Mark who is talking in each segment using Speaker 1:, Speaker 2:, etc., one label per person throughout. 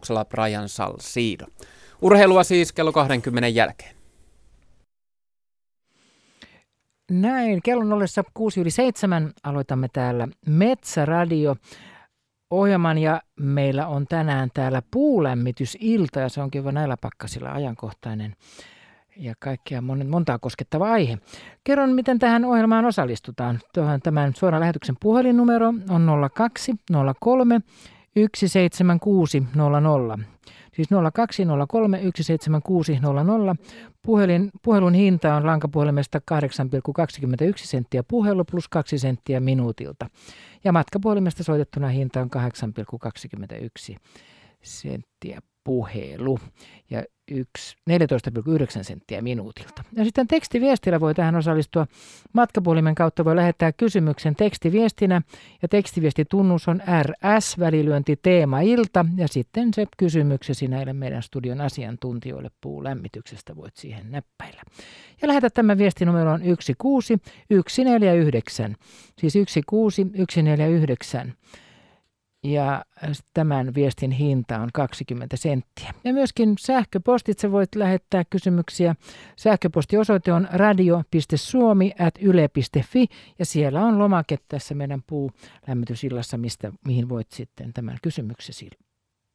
Speaker 1: kustannuksella Brian Salsiido. Urheilua siis kello 20 jälkeen.
Speaker 2: Näin, kellon ollessa 6 yli 7 aloitamme täällä Metsäradio ohjelman ja meillä on tänään täällä puulämmitysilta ja se onkin vain näillä pakkasilla ajankohtainen ja kaikkea montaa koskettava aihe. Kerron, miten tähän ohjelmaan osallistutaan. Tuohon tämän suoran lähetyksen puhelinnumero on 02 03 17600. Siis 0203 17600. Puhelin, puhelun hinta on lankapuhelimesta 8,21 senttiä puhelu plus 2 senttiä minuutilta. Ja matkapuhelimesta soitettuna hinta on 8,21 senttiä puhelu ja 14,9 senttiä minuutilta. Ja sitten tekstiviestillä voi tähän osallistua. Matkapuhelimen kautta voi lähettää kysymyksen tekstiviestinä ja tekstiviestitunnus on RS, välilyönti teema ilta ja sitten se kysymyksesi näille meidän studion asiantuntijoille puulämmityksestä voit siihen näppäillä. Ja lähetä tämä viesti numeroon 16149, siis 16149 ja tämän viestin hinta on 20 senttiä. Ja myöskin sähköpostitse voit lähettää kysymyksiä. Sähköpostiosoite on radio.suomi.yle.fi ja siellä on lomake tässä meidän puulämmitysillassa, mistä, mihin voit sitten tämän kysymyksesi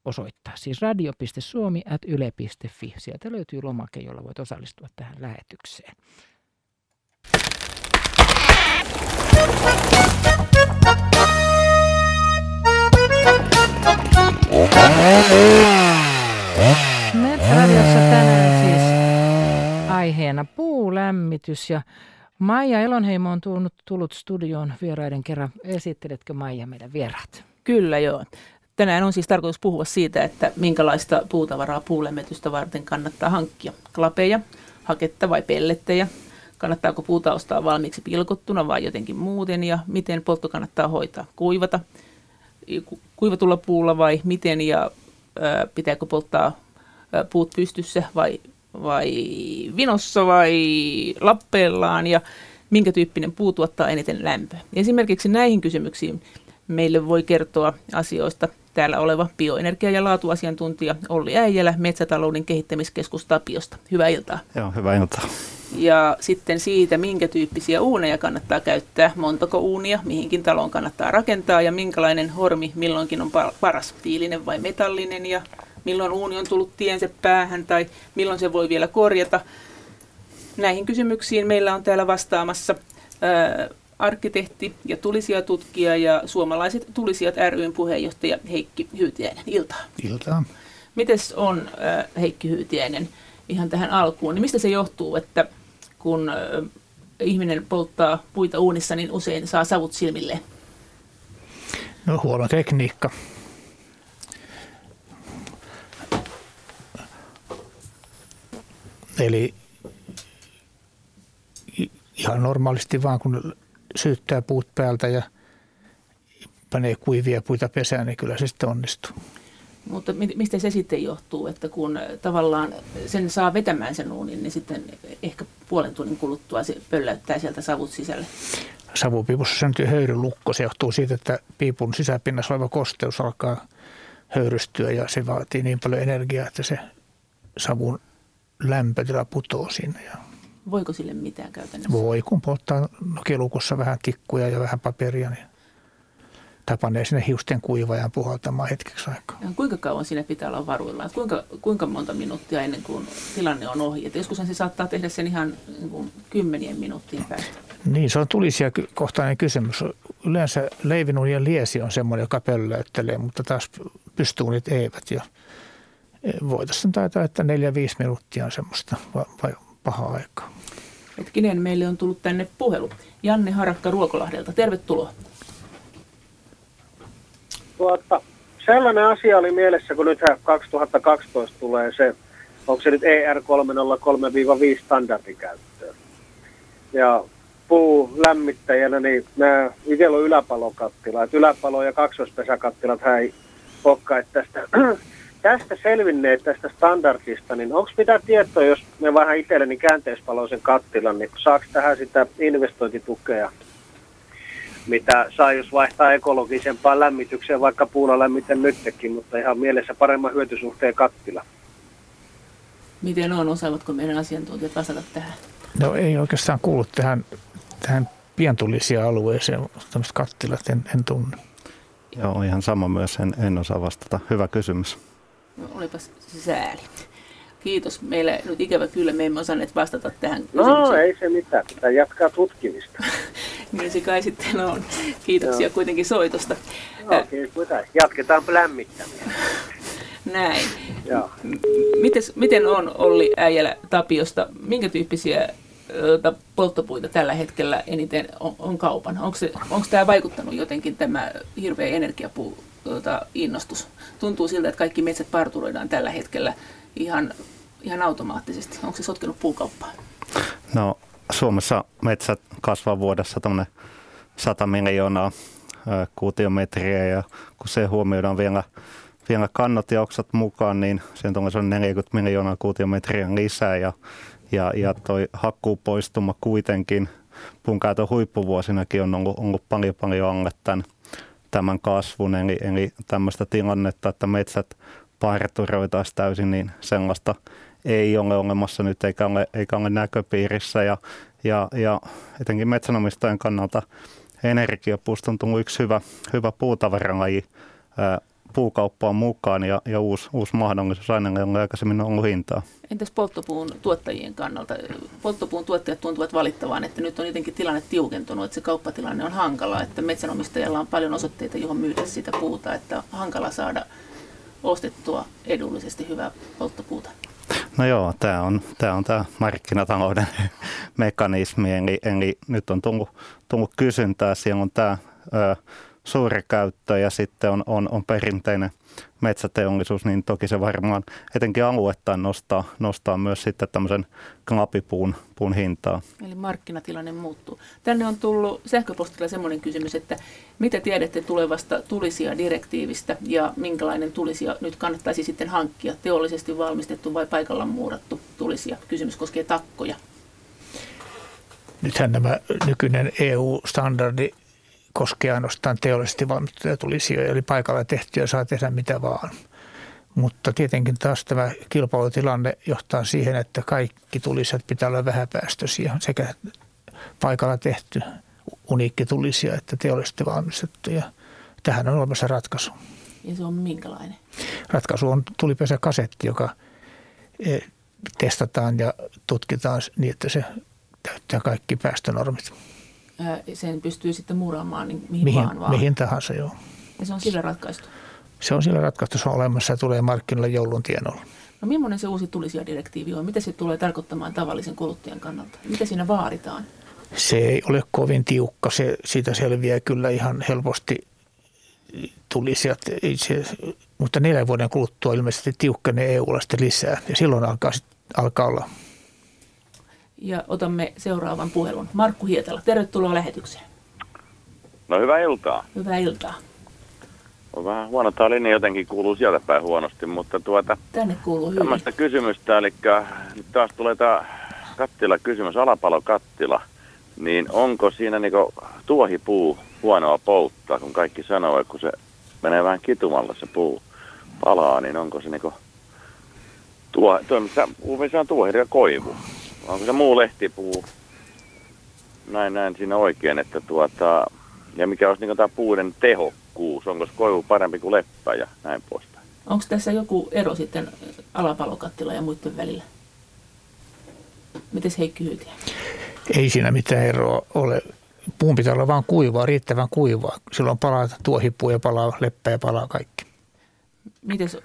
Speaker 2: osoittaa. Siis radio.suomi.yle.fi. Sieltä löytyy lomake, jolla voit osallistua tähän lähetykseen. Metsäradiossa puulämmitys ja Maija Elonheimo on tullut, tullut studioon vieraiden kerran. Esitteletkö Maija meidän vieraat?
Speaker 3: Kyllä joo. Tänään on siis tarkoitus puhua siitä, että minkälaista puutavaraa puulämmitystä varten kannattaa hankkia. Klapeja, haketta vai pellettejä? Kannattaako puuta ostaa valmiiksi pilkottuna vai jotenkin muuten? Ja miten poltto kannattaa hoitaa? Kuivata – kuivatulla puulla vai miten ja ää, pitääkö polttaa puut pystyssä vai, vai vinossa vai lappeellaan ja minkä tyyppinen puu tuottaa eniten lämpöä. Esimerkiksi näihin kysymyksiin meille voi kertoa asioista täällä oleva bioenergia- ja laatuasiantuntija Olli Äijälä Metsätalouden kehittämiskeskus Tapiosta. Hyvää iltaa.
Speaker 4: Joo, hyvää iltaa
Speaker 3: ja sitten siitä, minkä tyyppisiä uuneja kannattaa käyttää, montako uunia mihinkin taloon kannattaa rakentaa ja minkälainen hormi milloinkin on paras, tiilinen vai metallinen ja milloin uuni on tullut tiensä päähän tai milloin se voi vielä korjata. Näihin kysymyksiin meillä on täällä vastaamassa ää, arkkitehti ja tulisia tutkija ja suomalaiset tulisijat ryn puheenjohtaja Heikki Hyytiäinen. Iltaa.
Speaker 4: Iltaa.
Speaker 3: Mites on ää, Heikki Hyytiäinen? ihan tähän alkuun, niin mistä se johtuu, että kun ihminen polttaa puita uunissa, niin usein saa savut silmille?
Speaker 4: No huono tekniikka. Eli ihan normaalisti vaan kun syyttää puut päältä ja panee kuivia puita pesään, niin kyllä se sitten onnistuu.
Speaker 3: Mutta mistä se sitten johtuu, että kun tavallaan sen saa vetämään sen uunin, niin sitten ehkä puolen tunnin kuluttua se pölläyttää sieltä savut sisälle?
Speaker 4: Savupiipussa syntyy höyrylukko. Se johtuu siitä, että piipun sisäpinnassa oleva kosteus alkaa höyrystyä ja se vaatii niin paljon energiaa, että se savun lämpötila putoo sinne. Ja
Speaker 3: Voiko sille mitään käytännössä?
Speaker 4: Voi, kun polttaa nokilukossa vähän tikkuja ja vähän paperia, niin tai panee sinne hiusten kuivajan puhaltamaan hetkeksi aikaa.
Speaker 3: Ja kuinka kauan siinä pitää olla varuillaan? Kuinka, kuinka monta minuuttia ennen kuin tilanne on ohi? Et joskus se saattaa tehdä sen ihan niin kuin kymmenien minuuttien päästä.
Speaker 4: Niin, se on tulisia kohtainen kysymys. Yleensä leivinuun liesi on semmoinen, joka pölläyttelee, mutta taas pystyuunit eivät. Ja voitaisiin taitaa, että neljä 5 minuuttia on semmoista vai pahaa aikaa.
Speaker 3: Hetkinen, meille on tullut tänne puhelu. Janne Harakka Ruokolahdelta, tervetuloa
Speaker 5: tuota, sellainen asia oli mielessä, kun nyt 2012 tulee se, onko se nyt ER303-5 standardin käyttöön. Ja puu lämmittäjänä, niin nämä itsellä on yläpalokattila, että yläpalo- ja kaksoispesäkattilat ei olekaan, että tästä, tästä selvinneet tästä standardista, niin onko mitä tietoa, jos me vähän itselleni käänteispaloisen kattilan, niin saako tähän sitä investointitukea mitä saa, jos vaihtaa ekologisempaan lämmitykseen, vaikka puulla lämmiten nytkin, mutta ihan mielessä paremman hyötysuhteen kattila.
Speaker 3: Miten on? Osaavatko meidän asiantuntijat vastata tähän?
Speaker 4: No ei oikeastaan kuulu tähän, tähän pientulisia alueeseen, tämmöiset kattilat en, en tunne.
Speaker 6: Joo, ihan sama myös, en, en osaa vastata. Hyvä kysymys.
Speaker 3: No, olipas sääli. Kiitos. Meillä nyt ikävä kyllä me emme osanneet vastata tähän
Speaker 5: No
Speaker 3: kysymykseen.
Speaker 5: ei se mitään, pitää jatkaa tutkimista.
Speaker 3: Niin se kai sitten on. Kiitoksia
Speaker 5: Joo.
Speaker 3: kuitenkin soitosta.
Speaker 5: No, okei, okay, jatketaan lämmittämistä.
Speaker 3: Näin.
Speaker 5: Joo.
Speaker 3: Mites, miten on Olli Äijälä Tapiosta? Minkä tyyppisiä polttopuita tällä hetkellä eniten on, on kaupan? Onko, se, onko tämä vaikuttanut jotenkin tämä hirveä energiapuu tuota, innostus? Tuntuu siltä, että kaikki metsät parturoidaan tällä hetkellä ihan, ihan automaattisesti. Onko se sotkenut puukauppaa?
Speaker 6: No, Suomessa metsät kasvaa vuodessa tuonne 100 miljoonaa kuutiometriä ja kun se huomioidaan vielä, vielä kannot ja oksat mukaan, niin se on 40 miljoonaa kuutiometriä lisää ja, ja, ja toi hakkuupoistuma kuitenkin puun käytön huippuvuosinakin on ollut, ollut paljon paljon alle tämän, tämän kasvun, eli, eli tämmöistä tilannetta, että metsät parturoitaisiin täysin, niin sellaista ei ole olemassa nyt eikä ole, eikä ole näköpiirissä. Ja, ja, ja etenkin metsänomistajan kannalta energiapuusta on tullut yksi hyvä, hyvä puutavaralaji puukauppaan mukaan ja, ja uusi, uusi mahdollisuus aina, jolla aikaisemmin on ollut hintaa.
Speaker 3: Entäs polttopuun tuottajien kannalta? Polttopuun tuottajat tuntuvat valittavan, että nyt on jotenkin tilanne tiukentunut, että se kauppatilanne on hankala, että metsänomistajalla on paljon osoitteita, johon myydä sitä puuta, että on hankala saada ostettua edullisesti hyvää polttopuuta.
Speaker 6: No joo, tämä on tämä on tää markkinatalouden mekanismi, eli, eli nyt on tullut, tullut kysyntää, siellä on tämä suuri käyttö ja sitten on, on, on perinteinen metsäteollisuus, niin toki se varmaan etenkin aluettain nostaa, nostaa myös sitten tämmöisen klapipuun puun hintaa.
Speaker 3: Eli markkinatilanne muuttuu. Tänne on tullut sähköpostilla semmoinen kysymys, että mitä tiedätte tulevasta tulisia direktiivistä ja minkälainen tulisia nyt kannattaisi sitten hankkia, teollisesti valmistettu vai paikallaan muurattu tulisia? Kysymys koskee takkoja.
Speaker 4: Nythän nämä nykyinen EU-standardi koskee ainoastaan teollisesti valmistettuja tulisia, eli paikalla tehtyjä saa tehdä mitä vaan. Mutta tietenkin taas tämä kilpailutilanne johtaa siihen, että kaikki tulisat pitää olla vähäpäästöisiä, sekä paikalla tehty uniikki tulisia että teollisesti valmistettuja. Tähän on olemassa ratkaisu.
Speaker 3: Ja se on minkälainen?
Speaker 4: Ratkaisu on tulipesäkasetti, joka eh, testataan ja tutkitaan niin, että se täyttää kaikki päästönormit.
Speaker 3: Sen pystyy sitten muraamaan niin mihin,
Speaker 4: Mihin,
Speaker 3: vaan vaan.
Speaker 4: mihin tahansa, joo.
Speaker 3: Ja se on sillä ratkaistu.
Speaker 4: Se on sillä ratkaistu, se on olemassa ja tulee markkinoille joulun tienoilla.
Speaker 3: No millainen se uusi tulisia direktiivi on? Mitä se tulee tarkoittamaan tavallisen kuluttajan kannalta? Mitä siinä vaaditaan?
Speaker 4: Se ei ole kovin tiukka, se, siitä selviää kyllä ihan helposti tulisijat, ei se, mutta neljän vuoden kuluttua ilmeisesti tiukkenee EUlla sitten lisää ja silloin alkaa, alkaa olla.
Speaker 3: Ja otamme seuraavan puhelun. Markku Hietala, tervetuloa lähetykseen.
Speaker 7: No hyvää iltaa.
Speaker 3: Hyvää iltaa.
Speaker 7: On vähän huono tämä linja, jotenkin kuuluu sieltä päin huonosti, mutta tuota,
Speaker 3: Tänne kuuluu hyvin.
Speaker 7: tämmöistä kysymystä, eli nyt taas tulee tämä kattila kysymys, alapalokattila, niin onko siinä niinku tuohipuu huonoa polttaa, kun kaikki sanoo, että kun se menee vähän kitumalla se puu palaa, niin onko se niinku tuo, tuo missä missä on tuohi ja koivu? Onko se muu lehtipuu? Näin näin siinä oikein, että tuota, ja mikä olisi niinku tämä puuden tehokkuus, onko se koivu parempi kuin leppä ja näin poispäin.
Speaker 3: Onko tässä joku ero sitten alapalokattila ja muiden välillä? Mites Heikki Hyytiä?
Speaker 4: Ei siinä mitään eroa ole. Puun pitää olla vain kuivaa, riittävän kuivaa. Silloin palaa tuohipuu ja palaa leppä ja palaa kaikki.
Speaker 3: Mites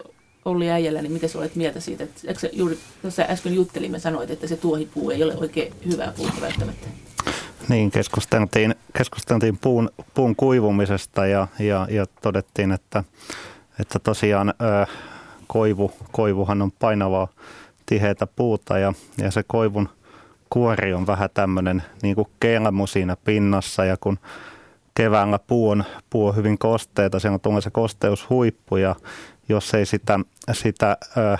Speaker 3: Olli Äijällä, niin miten olet mieltä siitä? Että, juuri tuossa äsken juttelimme, sanoit, että se tuohipuu ei ole oikein hyvää puuta välttämättä.
Speaker 6: Niin, keskusteltiin, keskusteltiin puun, puun kuivumisesta ja, ja, ja todettiin, että, että tosiaan ö, koivu, koivuhan on painavaa tiheätä puuta ja, ja se koivun kuori on vähän tämmöinen niin kuin kelmu siinä pinnassa ja kun keväällä puu on, puu on hyvin kosteita, siellä tulee se kosteushuippu ja jos ei sitä, sitä ö,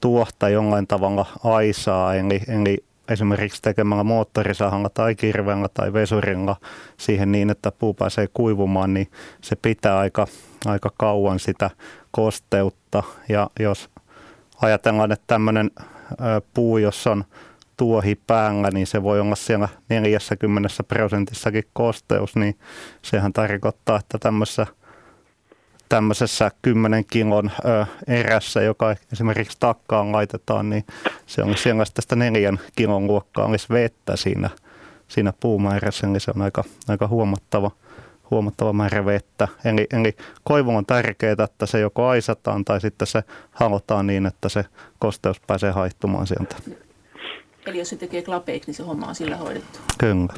Speaker 6: tuohta jollain tavalla aisaa, eli, eli esimerkiksi tekemällä moottorisahalla tai kirveellä tai vesurilla siihen niin, että puu pääsee kuivumaan, niin se pitää aika, aika kauan sitä kosteutta. Ja jos ajatellaan, että tämmöinen puu, jossa on tuohi päällä, niin se voi olla siellä 40 prosentissakin kosteus, niin sehän tarkoittaa, että tämmöisessä tämmöisessä 10 kilon ö, erässä, joka esimerkiksi takkaan laitetaan, niin se on siellä tästä neljän kilon luokkaa olisi vettä siinä, siinä puumäärässä, niin se on aika, aika huomattava, huomattava määrä vettä. Eli, eli koivu on tärkeää, että se joko aisataan tai sitten se halotaan niin, että se kosteus pääsee haihtumaan sieltä.
Speaker 3: Eli jos se tekee klapeiksi, niin se homma on sillä hoidettu.
Speaker 6: Kyllä.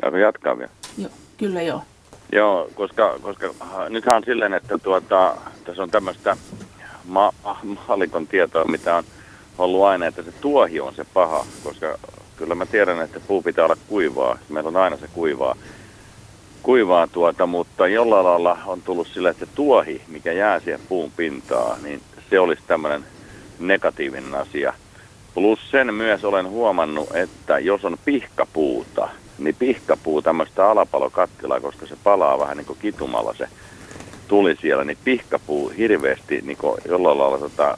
Speaker 7: Saako jatkaa vielä?
Speaker 3: Joo, kyllä joo.
Speaker 7: Joo, koska, koska nythän on silleen, että tuota, tässä on tämmöistä ma- maalikon tietoa, mitä on ollut aina, että se tuohi on se paha, koska kyllä mä tiedän, että puu pitää olla kuivaa. Meillä on aina se kuivaa, kuivaa tuota, mutta jollain lailla on tullut sille, että se tuohi, mikä jää siihen puun pintaan, niin se olisi tämmöinen negatiivinen asia. Plus sen myös olen huomannut, että jos on pihkapuuta, niin pihkapuu tämmöistä alapalokattilaa, koska se palaa vähän niin kuin kitumalla se tuli siellä, niin pihkapuu hirveästi niin kuin jollain lailla tota,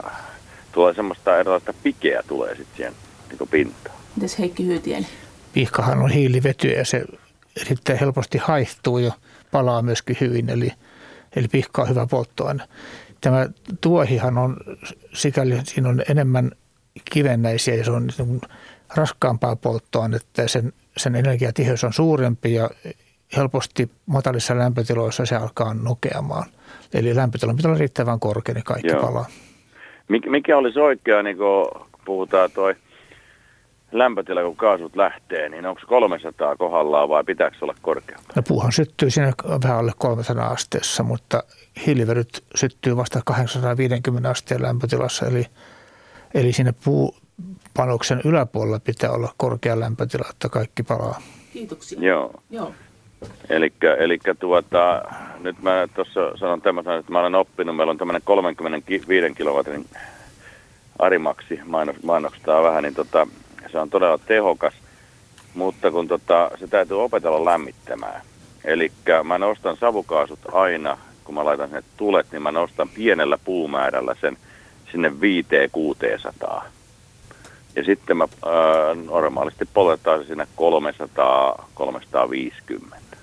Speaker 7: tulee semmoista erilaista pikeä tulee sitten siihen niin pintaan.
Speaker 3: Mites Heikki Hyytien?
Speaker 4: Pihkahan on hiilivety ja se erittäin helposti haihtuu ja palaa myöskin hyvin, eli, eli pihka on hyvä polttoaine. Tämä tuohihan on, sikäli siinä on enemmän kivennäisiä ja se on niin raskaampaa polttoainetta ja sen sen energiatiheys on suurempi ja helposti matalissa lämpötiloissa se alkaa nokeamaan. Eli lämpötila pitää olla riittävän korkea, niin kaikki Joo. palaa.
Speaker 7: Mikä olisi oikea, niin kun puhutaan toi lämpötila, kun kaasut lähtee, niin onko 300 kohdallaan vai pitääkö olla korkea?
Speaker 4: No puuhan syttyy siinä vähän alle 300 asteessa, mutta hiilivedyt syttyy vasta 850 asteen lämpötilassa, eli, eli sinne puu, panoksen yläpuolella pitää olla korkea lämpötila, että kaikki palaa.
Speaker 3: Kiitoksia.
Speaker 7: Joo.
Speaker 3: Joo.
Speaker 7: Eli tuota, nyt mä tuossa sanon tämmöisen, että mä olen oppinut, meillä on tämmöinen 35 kilometrin Arimaksi mainos, mainostaa vähän, niin tota, se on todella tehokas, mutta kun tota, se täytyy opetella lämmittämään. Eli mä nostan savukaasut aina, kun mä laitan sinne tulet, niin mä nostan pienellä puumäärällä sen sinne 5-600 ja sitten mä ää, normaalisti poltetaan se siinä 300-350.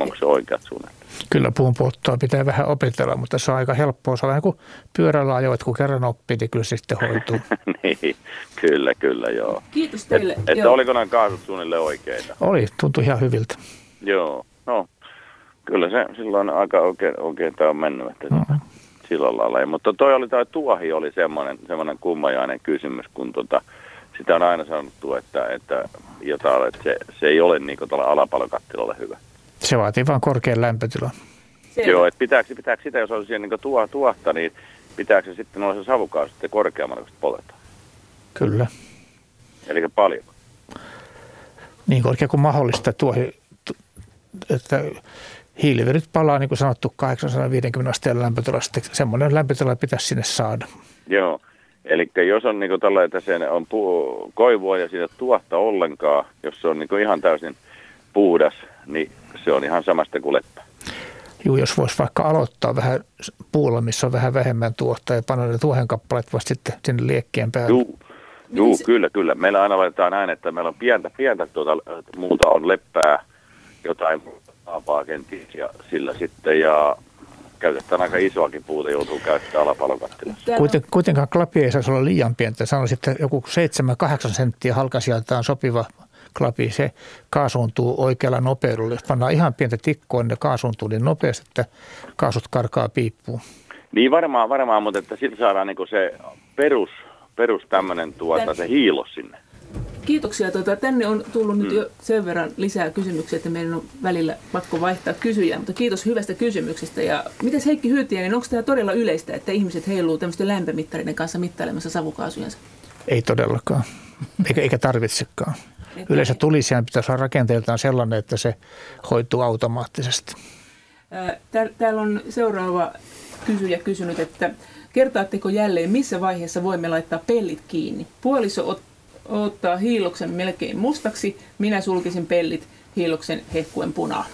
Speaker 7: Onko se oikeat suunnitelmat?
Speaker 4: Kyllä puun polttoa pitää vähän opetella, mutta se on aika helppoa. Se on vähän kuin pyörällä ajoit, kun kerran oppii, niin kyllä se sitten hoituu.
Speaker 7: niin, kyllä, kyllä, joo.
Speaker 3: Kiitos teille.
Speaker 7: Et, että oliko nämä kaasut suunnilleen oikeita?
Speaker 4: Oli, tuntui ihan hyviltä.
Speaker 7: Joo, no kyllä se silloin aika oikein, oikein tämä on mennyt. Että no. Sillä lailla. Mutta toi oli, toi tuohi oli semmoinen, semmoinen kummajainen kysymys, kun tota, sitä on aina sanottu, että, että, jota, että se, se ei ole niin tuolla alapalokattilalle hyvä.
Speaker 4: Se vaatii vain korkean lämpötila.
Speaker 7: Selvä. Joo, että pitääkö, pitääkö sitä, jos on siihen niin tuo, tuohta, niin pitääkö se sitten olla se savukaasu sitten korkeammalla, kun poltetaan?
Speaker 4: Kyllä.
Speaker 7: Eli paljon?
Speaker 4: Niin korkea kuin mahdollista tuohi, että hiilivedyt palaa, niin kuin sanottu, 850 asteen lämpötilasta. Semmoinen lämpötila pitäisi sinne saada.
Speaker 7: Joo. Eli jos on niin tällä, että se on puu, koivua ja siitä tuohta ollenkaan, jos se on niin ihan täysin puhdas, niin se on ihan samasta kuin leppä.
Speaker 4: Joo, jos voisi vaikka aloittaa vähän puulla, missä on vähän vähemmän tuohta ja panna ne tuohen kappaleet vasta sitten sinne liekkien päälle.
Speaker 7: Joo, Juu, kyllä, kyllä. Meillä aina laitetaan näin, että meillä on pientä, pientä tuota, muuta on leppää, jotain apaa kenties ja sillä sitten ja käytetään aika isoakin puuta, joutuu käyttämään alapalokattilassa.
Speaker 4: Kuiten, kuitenkaan klapi ei saisi olla liian pientä. Sanoisin, että joku 7-8 senttiä halkasijalta on sopiva klapi. Se kaasuuntuu oikealla nopeudella. Jos pannaan ihan pientä tikkoa, niin ne kaasuuntuu niin nopeasti, että kaasut karkaa piippuun.
Speaker 7: Niin varmaan, varmaan mutta että sillä saadaan niin se perus, perus tämmöinen tuota, se hiilos sinne.
Speaker 3: Kiitoksia. Tuota, tänne on tullut nyt mm. jo sen verran lisää kysymyksiä, että meidän on välillä pakko vaihtaa kysyjää, mutta kiitos hyvästä kysymyksestä. Ja miten Heikki niin onko tämä todella yleistä, että ihmiset heiluu tämmöisten lämpömittareiden kanssa mittailemassa savukaasujansa?
Speaker 4: Ei todellakaan, eikä, eikä tarvitsekaan. Yleensä tulisijan pitäisi olla rakenteeltaan sellainen, että se hoituu automaattisesti.
Speaker 3: Täällä on seuraava kysyjä kysynyt, että kertaatteko jälleen, missä vaiheessa voimme laittaa pellit kiinni? Puoliso ottaa hiiloksen melkein mustaksi, minä sulkisin pellit hiiloksen hehkuen punaa.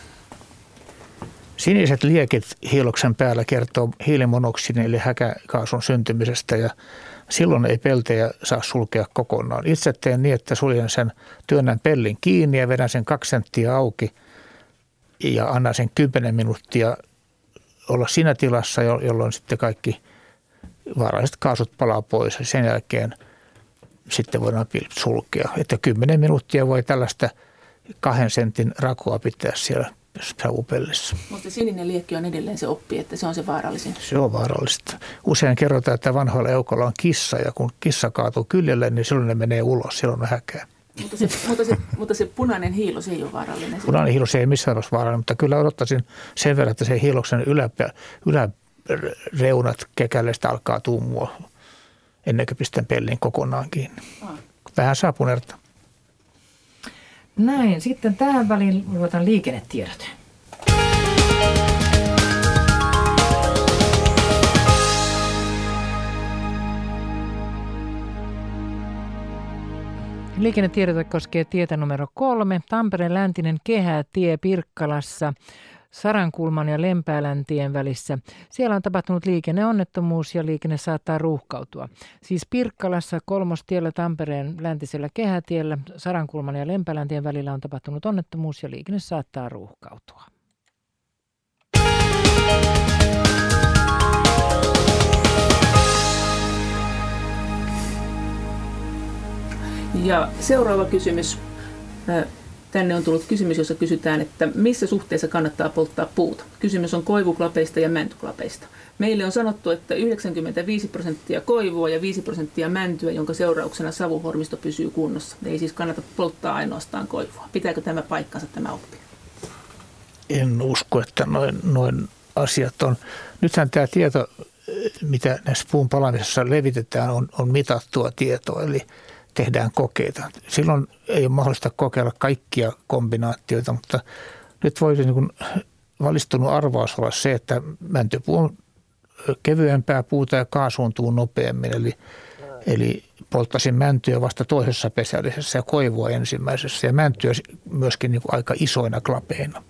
Speaker 4: Siniset liekit hiiloksen päällä kertoo hiilimonoksidin eli häkäkaasun syntymisestä ja silloin ei peltejä saa sulkea kokonaan. Itse teen niin, että suljen sen, työnnän pellin kiinni ja vedän sen kaksi senttiä auki ja annan sen kymmenen minuuttia olla siinä tilassa, jolloin sitten kaikki vaaralliset kaasut palaa pois sen jälkeen sitten voidaan sulkea. Että kymmenen minuuttia voi tällaista kahden sentin rakoa pitää siellä savupellissä.
Speaker 3: Mutta sininen liekki on edelleen se oppi, että se on se vaarallisin.
Speaker 4: Se on vaarallista. Usein kerrotaan, että vanhoilla eukolla on kissa ja kun kissa kaatuu kyljelle, niin silloin ne menee ulos, silloin on häkää.
Speaker 3: Mutta se, mutta, se, mutta se punainen hiilos ei ole vaarallinen.
Speaker 4: Punainen hiilos ei missään ole vaarallinen, mutta kyllä odottaisin sen verran, että se hiiloksen yläpä, yläreunat kekäleistä alkaa tummua ennen kuin pistän pellin kokonaan kiinni. Vähän saa punerta.
Speaker 2: Näin. Sitten tähän väliin luotan liikennetiedot. Liikennetiedot koskee tietä numero kolme. Tampereen läntinen kehätie Pirkkalassa. Sarankulman ja Lempääläntien välissä. Siellä on tapahtunut liikenneonnettomuus ja liikenne saattaa ruuhkautua. Siis Pirkkalassa kolmostiellä Tampereen läntisellä kehätiellä Sarankulman ja Lempääläntien välillä on tapahtunut onnettomuus ja liikenne saattaa ruuhkautua.
Speaker 3: Ja seuraava kysymys. Tänne on tullut kysymys, jossa kysytään, että missä suhteessa kannattaa polttaa puuta. Kysymys on koivuklapeista ja mäntyklapeista. Meille on sanottu, että 95 prosenttia koivua ja 5 prosenttia mäntyä, jonka seurauksena savuhormisto pysyy kunnossa. Ei siis kannata polttaa ainoastaan koivua. Pitääkö tämä paikkansa tämä oppi?
Speaker 4: En usko, että noin, noin asiat on. Nythän tämä tieto, mitä näissä puun palamisessa levitetään, on, on mitattua tietoa. Eli tehdään kokeita. Silloin ei ole mahdollista kokeilla kaikkia kombinaatioita, mutta nyt voisi niin valistunut arvaus olla se, että mäntypuu on kevyempää puuta ja kaasuuntuu nopeammin. Eli, eli polttaisin mäntyä vasta toisessa pesällisessä ja koivua ensimmäisessä ja mäntyä myöskin niin aika isoina klapeina.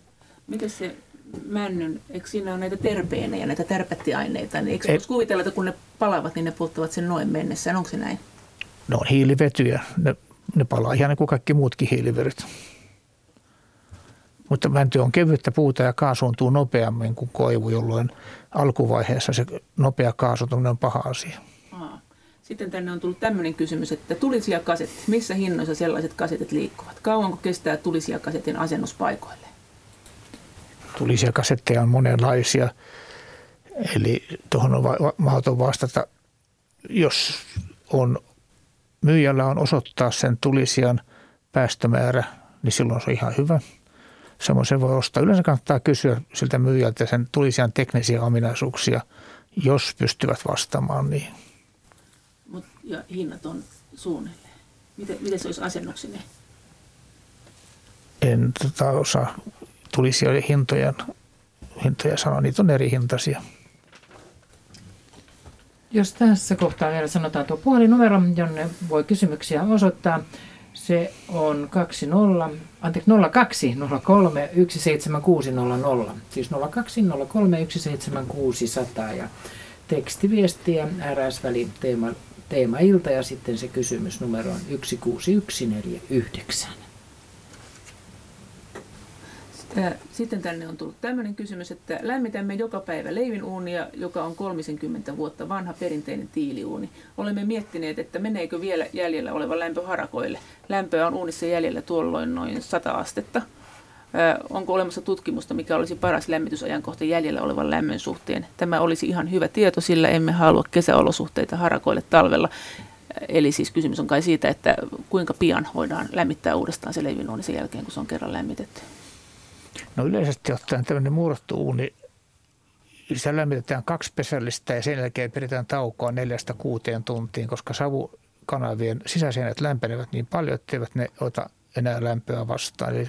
Speaker 3: Miten se männyn, eikö siinä ole näitä terpeenejä, näitä tärpättiaineita, niin eikö kuvitella, että kun ne palavat, niin ne polttavat sen noin mennessään, onko se näin?
Speaker 4: Ne on hiilivetyjä. Ne, ne palaa ihan niin kuin kaikki muutkin hiiliveryt. Mutta mänty on kevyttä puuta ja kaasuuntuu nopeammin kuin koivu, jolloin alkuvaiheessa se nopea kaasutuminen on paha asia.
Speaker 3: Sitten tänne on tullut tämmöinen kysymys, että tulisia kasetti. Missä hinnoissa sellaiset kasetit liikkuvat? Kauanko kestää tulisia kasetin asennuspaikoille?
Speaker 4: Tulisia kasetteja on monenlaisia. Eli tuohon on mahdoton vastata, jos on myyjällä on osoittaa sen tulisijan päästömäärä, niin silloin se on ihan hyvä. Samoin se voi ostaa. Yleensä kannattaa kysyä siltä myyjältä sen tulisijan teknisiä ominaisuuksia, jos pystyvät vastaamaan niihin.
Speaker 3: Mut, ja hinnat on suunnilleen. Miten, miten se olisi asennuksinen?
Speaker 4: En tota, osaa tulisijoiden hintoja, hintoja sanoa. Niitä on eri hintaisia.
Speaker 2: Jos tässä kohtaa vielä sanotaan tuo puhelinnumero, jonne voi kysymyksiä osoittaa, se on 20, anteeksi 02 03 17600, siis 02 03 17600 ja tekstiviestiä RS-väli teema, teema ilta ja sitten se kysymysnumero on 16149.
Speaker 3: Sitten tänne on tullut tämmöinen kysymys, että lämmitämme joka päivä leivinuunia, joka on 30 vuotta vanha perinteinen tiiliuuni. Olemme miettineet, että meneekö vielä jäljellä oleva lämpö harakoille. Lämpöä on uunissa jäljellä tuolloin noin 100 astetta. Onko olemassa tutkimusta, mikä olisi paras lämmitysajankohta jäljellä olevan lämmön suhteen? Tämä olisi ihan hyvä tieto, sillä emme halua kesäolosuhteita harakoille talvella. Eli siis kysymys on kai siitä, että kuinka pian voidaan lämmittää uudestaan se leivinuuni sen jälkeen, kun se on kerran lämmitetty.
Speaker 4: No yleisesti ottaen tämmöinen muurattu uuni, se lämmitetään kaksi pesällistä ja sen jälkeen pidetään taukoa neljästä kuuteen tuntiin, koska savukanavien sisäseinät lämpenevät niin paljon, etteivät ne ota enää lämpöä vastaan. Eli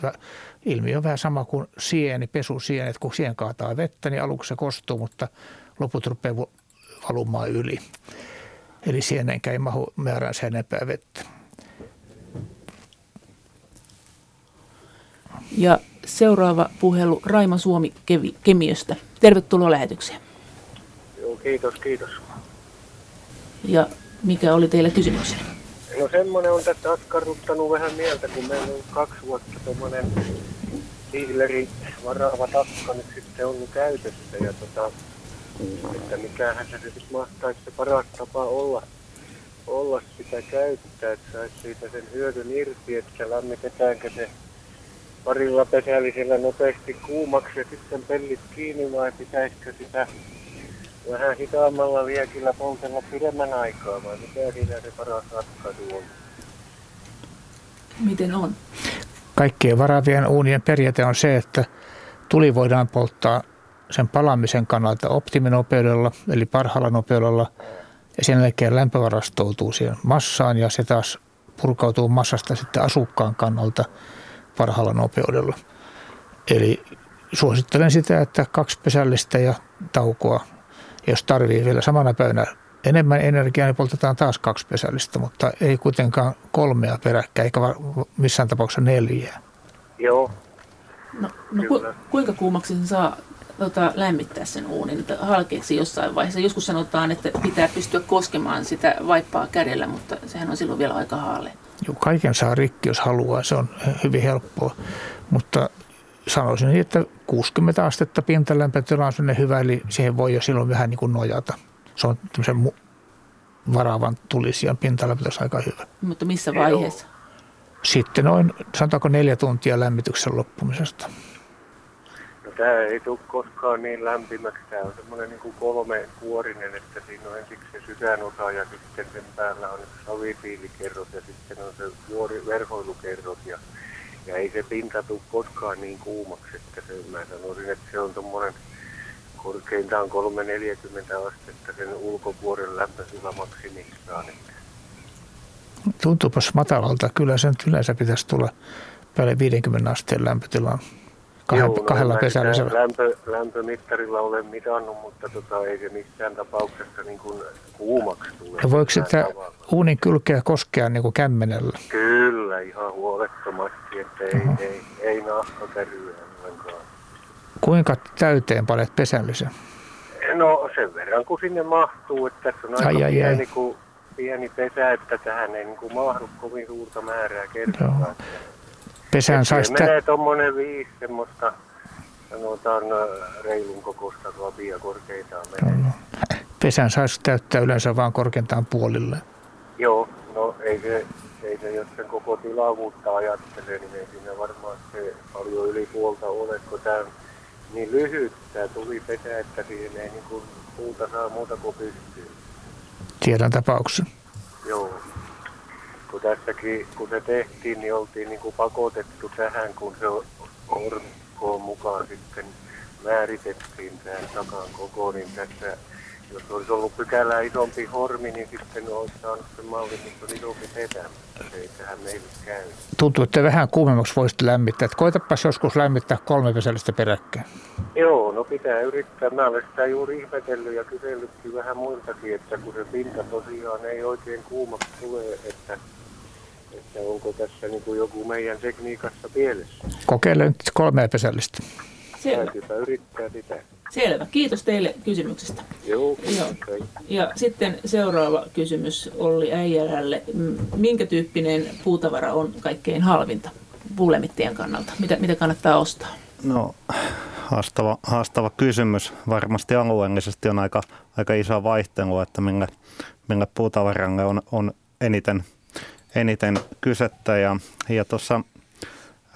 Speaker 4: ilmiö on vähän sama kuin sieni, pesusieni, että kun sien kaataa vettä, niin aluksi se kostuu, mutta loput rupeaa valumaan yli. Eli sienenkään ei mahu määränsä enempää vettä.
Speaker 3: Ja seuraava puhelu Raima Suomi Kevi, Kemiöstä. Tervetuloa lähetykseen.
Speaker 5: Joo, kiitos, kiitos.
Speaker 3: Ja mikä oli teillä kysymyksenne?
Speaker 5: No semmoinen on tässä askarruttanut vähän mieltä, kun meillä on kaksi vuotta semmoinen Tiileri varaava takka nyt sitten ollut käytössä ja tota, että mikähän se nyt mahtaisi se paras tapa olla, olla sitä käyttää, että saisi siitä sen hyödyn irti, että lämmitetäänkö se parilla pesällisellä nopeasti kuumaksi ja sitten pellit kiinni vai pitäisikö sitä vähän hitaammalla viekillä poltella pidemmän aikaa vai mikä siinä se paras ratkaisu on?
Speaker 3: Miten on?
Speaker 4: Kaikkien varavien uunien periaate on se, että tuli voidaan polttaa sen palamisen kannalta optiminopeudella, eli parhaalla nopeudella, ja sen jälkeen lämpö varastoutuu siihen massaan, ja se taas purkautuu massasta sitten asukkaan kannalta parhaalla nopeudella. Eli suosittelen sitä, että kaksi pesällistä ja taukoa. Jos tarvii vielä samana päivänä enemmän energiaa, niin poltetaan taas kaksi pesällistä, mutta ei kuitenkaan kolmea peräkkäin, eikä missään tapauksessa neljää.
Speaker 5: Joo,
Speaker 3: No, no ku, kuinka kuumaksi sen saa tota, lämmittää sen uunin, että halkeeksi jossain vaiheessa. Joskus sanotaan, että pitää pystyä koskemaan sitä vaippaa kädellä, mutta sehän on silloin vielä aika haale.
Speaker 4: Joo, kaiken saa rikki, jos haluaa. Se on hyvin helppoa. Mutta sanoisin että 60 astetta pintalämpötila on sellainen hyvä, eli siihen voi jo silloin vähän niin kuin nojata. Se on tämmöisen varaavan tulisijan pintalämpötila aika hyvä.
Speaker 3: Mutta missä vaiheessa?
Speaker 4: Sitten noin, sanotaanko neljä tuntia lämmityksen loppumisesta.
Speaker 5: Tämä ei tule koskaan niin lämpimäksi. Tämä on semmoinen niin kuin kolme kuorinen, että siinä on ensiksi se sydänosa ja sitten sen päällä on savipiilikerrot ja sitten on se vuori, verhoilukerrot. Ja, ja ei se pinta tule koskaan niin kuumaksi, että se, mä sanoisin, että se on tuommoinen korkeintaan 340 astetta sen ulkopuolen lämpötila maksimissaan.
Speaker 4: Tuntuupas matalalta. Kyllä sen yleensä pitäisi tulla päälle 50 asteen lämpötilaan kahden,
Speaker 5: Joo, no
Speaker 4: kahdella pesällisellä.
Speaker 5: Lämpö, lämpömittarilla olen mitannut, mutta tota, ei se missään tapauksessa niin kuin kuumaksi tule.
Speaker 4: Ja voiko sitä
Speaker 5: tavalla.
Speaker 4: uunin kylkeä koskea niin kuin kämmenellä?
Speaker 5: Kyllä, ihan huolettomasti, että ei,
Speaker 4: Aha.
Speaker 5: ei, ei nahka ollenkaan.
Speaker 4: Kuinka täyteen panet pesällisen?
Speaker 5: No sen verran, kun sinne mahtuu, että tässä on aika
Speaker 4: Ai, ai, ai.
Speaker 5: pieni, Kuin, pieni pesä, että tähän ei niin kuin mahdu kovin suurta määrää kertaa.
Speaker 4: Pesän saisi
Speaker 5: Siihen menee tuommoinen viisi semmoista, sanotaan reilun kokoista lapia korkeintaan menee.
Speaker 4: pesän saisi täyttää yleensä vain korkeintaan puolille.
Speaker 5: Joo, no ei se, ei se, jos sen koko tilavuutta ajattelee, niin ei siinä varmaan se paljon yli puolta ole, kun tämä niin lyhyt tämä tuli pesä, että siihen ei niin kuin puuta saa muuta kuin pystyy.
Speaker 4: Tiedän tapauksen.
Speaker 5: Joo. Kun tässäkin, kun se tehtiin, niin oltiin niin kuin pakotettu tähän, kun se orkoon mukaan sitten määritettiin tähän takan koko, niin tässä, jos olisi ollut pykälää isompi hormi, niin sitten olisi saanut sen mallin, missä on isompi pesä, mutta se ei tähän meille käy.
Speaker 4: Tuntuu, että vähän kuumemmaksi voisit lämmittää. Et koitapas joskus lämmittää kolme pesällistä peräkkäin.
Speaker 5: Joo, no pitää yrittää. Mä olen sitä juuri ihmetellyt ja kysellytkin vähän muiltakin, että kun se pinta tosiaan ei oikein kuumaksi tule, että, että onko tässä niin kuin joku meidän tekniikassa pielessä.
Speaker 4: Kokeile nyt kolmea pesällistä.
Speaker 3: Selvä.
Speaker 5: Täytyypä yrittää sitä.
Speaker 3: Selvä. Kiitos teille kysymyksestä.
Speaker 5: Joo,
Speaker 3: Joo.
Speaker 5: okay.
Speaker 3: Ja sitten seuraava kysymys Olli Äijälälle. Minkä tyyppinen puutavara on kaikkein halvinta puulämmittäjän kannalta? Mitä, mitä kannattaa ostaa?
Speaker 6: No, haastava, haastava kysymys. Varmasti alueellisesti on aika, aika iso vaihtelu, että millä, millä puutavaralle on, on eniten, eniten kysettä. Ja, ja tuossa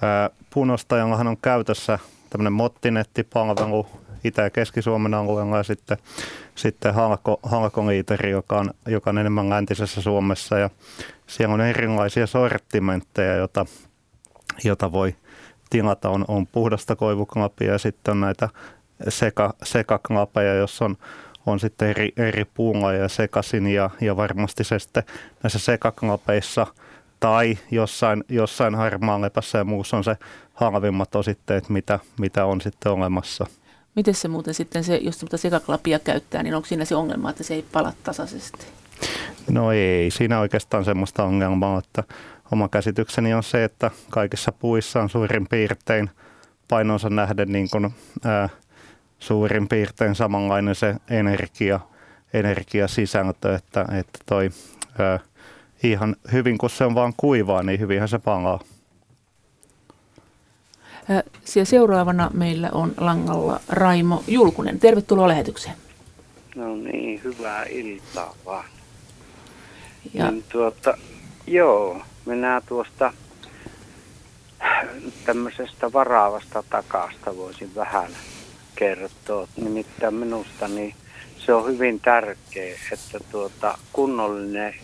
Speaker 6: ää, puunostajallahan on käytössä tämmöinen mottinettipalvelu Itä- ja Keski-Suomen alueella ja sitten, sitten halko, halkoliiteri, joka on, joka on enemmän läntisessä Suomessa. Ja siellä on erilaisia sortimentteja, joita, jota voi tilata. On, on puhdasta koivuklapia ja sitten on näitä seka, sekaklapeja, jossa on, on sitten eri, eri puulajeja sekaisin ja, ja varmasti se sitten näissä sekaklapeissa tai jossain, jossain harmaalepässä ja muussa on se halvimmat ositteet, mitä, mitä on sitten olemassa.
Speaker 3: Miten se muuten sitten, se, jos sitä sekaklapia käyttää, niin onko siinä se ongelma, että se ei pala tasaisesti?
Speaker 6: No ei, siinä oikeastaan semmoista ongelmaa, että oma käsitykseni on se, että kaikissa puissa on suurin piirtein painonsa nähden niin kuin, ää, suurin piirtein samanlainen se energia, energiasisältö, että, että toi ää, ihan hyvin kun se on vaan kuivaa, niin hyvinhän se palaa.
Speaker 3: Siellä seuraavana meillä on langalla Raimo Julkunen. Tervetuloa lähetykseen.
Speaker 8: No niin, hyvää iltaa vaan. Ja. Niin tuota, joo, mennään tuosta tämmöisestä varaavasta takasta voisin vähän kertoa. Nimittäin minusta niin se on hyvin tärkeä, että tuota, kunnollinen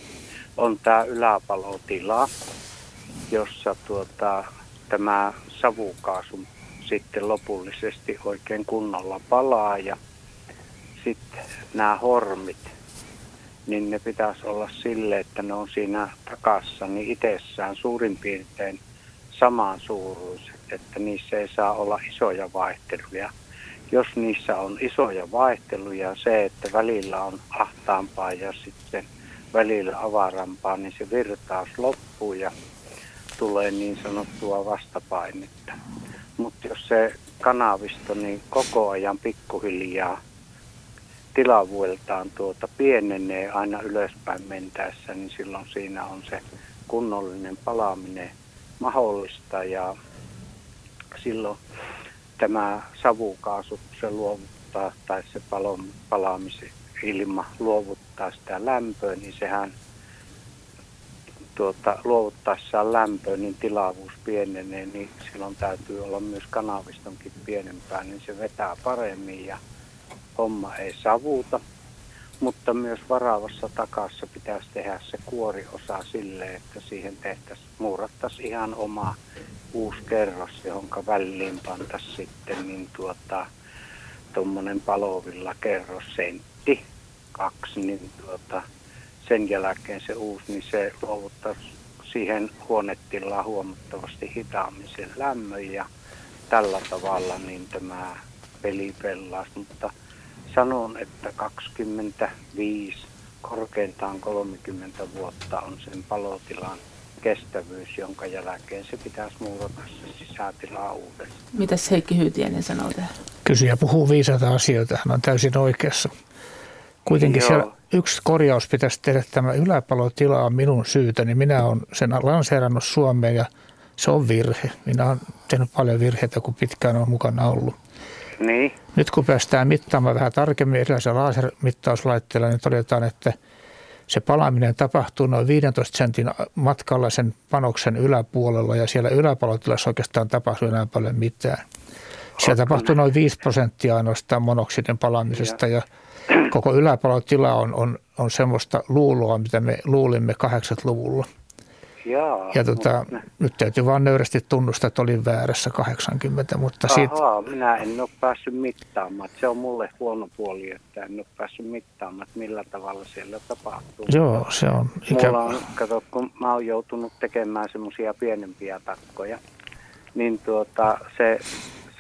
Speaker 8: on tämä yläpalotila, jossa tuota, tämä savukaasu sitten lopullisesti oikein kunnolla palaa ja sitten nämä hormit, niin ne pitäisi olla sille, että ne on siinä takassa niin itsessään suurin piirtein samaan suuruiset, että niissä ei saa olla isoja vaihteluja. Jos niissä on isoja vaihteluja, se, että välillä on ahtaampaa ja sitten välillä avarampaa, niin se virtaus loppuu ja tulee niin sanottua vastapainetta. Mutta jos se kanavisto niin koko ajan pikkuhiljaa tilavueltaan tuota pienenee aina ylöspäin mentäessä, niin silloin siinä on se kunnollinen palaaminen mahdollista ja silloin tämä savukaasu, se luovuttaa tai se palon, palaamisen ilma luovuttaa sitä lämpöä, niin sehän tuota, luovuttaessaan lämpöä, niin tilavuus pienenee, niin silloin täytyy olla myös kanavistonkin pienempää, niin se vetää paremmin ja homma ei savuta. Mutta myös varaavassa takassa pitäisi tehdä se kuoriosa sille, että siihen tehtäisiin, muurattaisiin ihan oma uusi kerros, johon väliin pantaisiin sitten niin tuota, tuommoinen palovilla kerros sentti, kaksi, niin tuota, sen jälkeen se uusi, niin se luovuttaa siihen huonetilaan huomattavasti hitaammin sen lämmön ja tällä tavalla niin tämä peli pelaa. Mutta sanon, että 25, korkeintaan 30 vuotta on sen palotilan kestävyys, jonka jälkeen se pitäisi muurata se sisätila uudestaan.
Speaker 3: Mitäs Heikki Hyytiäinen sanoo tähän?
Speaker 4: Kysyjä puhuu viisaita asioita, hän on täysin oikeassa. Kuitenkin Joo. siellä yksi korjaus pitäisi tehdä tämä yläpalotila on minun syytä, niin minä olen sen lanseerannut Suomeen ja se on virhe. Minä olen tehnyt paljon virheitä, kun pitkään on mukana ollut.
Speaker 8: Niin.
Speaker 4: Nyt kun päästään mittaamaan vähän tarkemmin erilaisilla lasermittauslaitteilla, niin todetaan, että se palaaminen tapahtuu noin 15 sentin matkalla sen panoksen yläpuolella ja siellä yläpalotilassa oikeastaan tapahtuu enää paljon mitään. Siellä tapahtuu noin 5 prosenttia ainoastaan monoksidin palaamisesta ja, ja koko yläpalotila on, on, on semmoista luuloa, mitä me luulimme 80-luvulla.
Speaker 8: Jaa,
Speaker 4: ja tota, mutta... nyt täytyy vaan nöyrästi tunnustaa, että olin väärässä 80, mutta
Speaker 8: Ahaa, siitä... minä en ole päässyt mittaamaan. Se on mulle huono puoli, että en ole päässyt mittaamaan, että millä tavalla siellä tapahtuu.
Speaker 4: Joo, se on
Speaker 8: ikä... Mulla on, kato, kun mä oon joutunut tekemään semmoisia pienempiä takkoja, niin tuota, se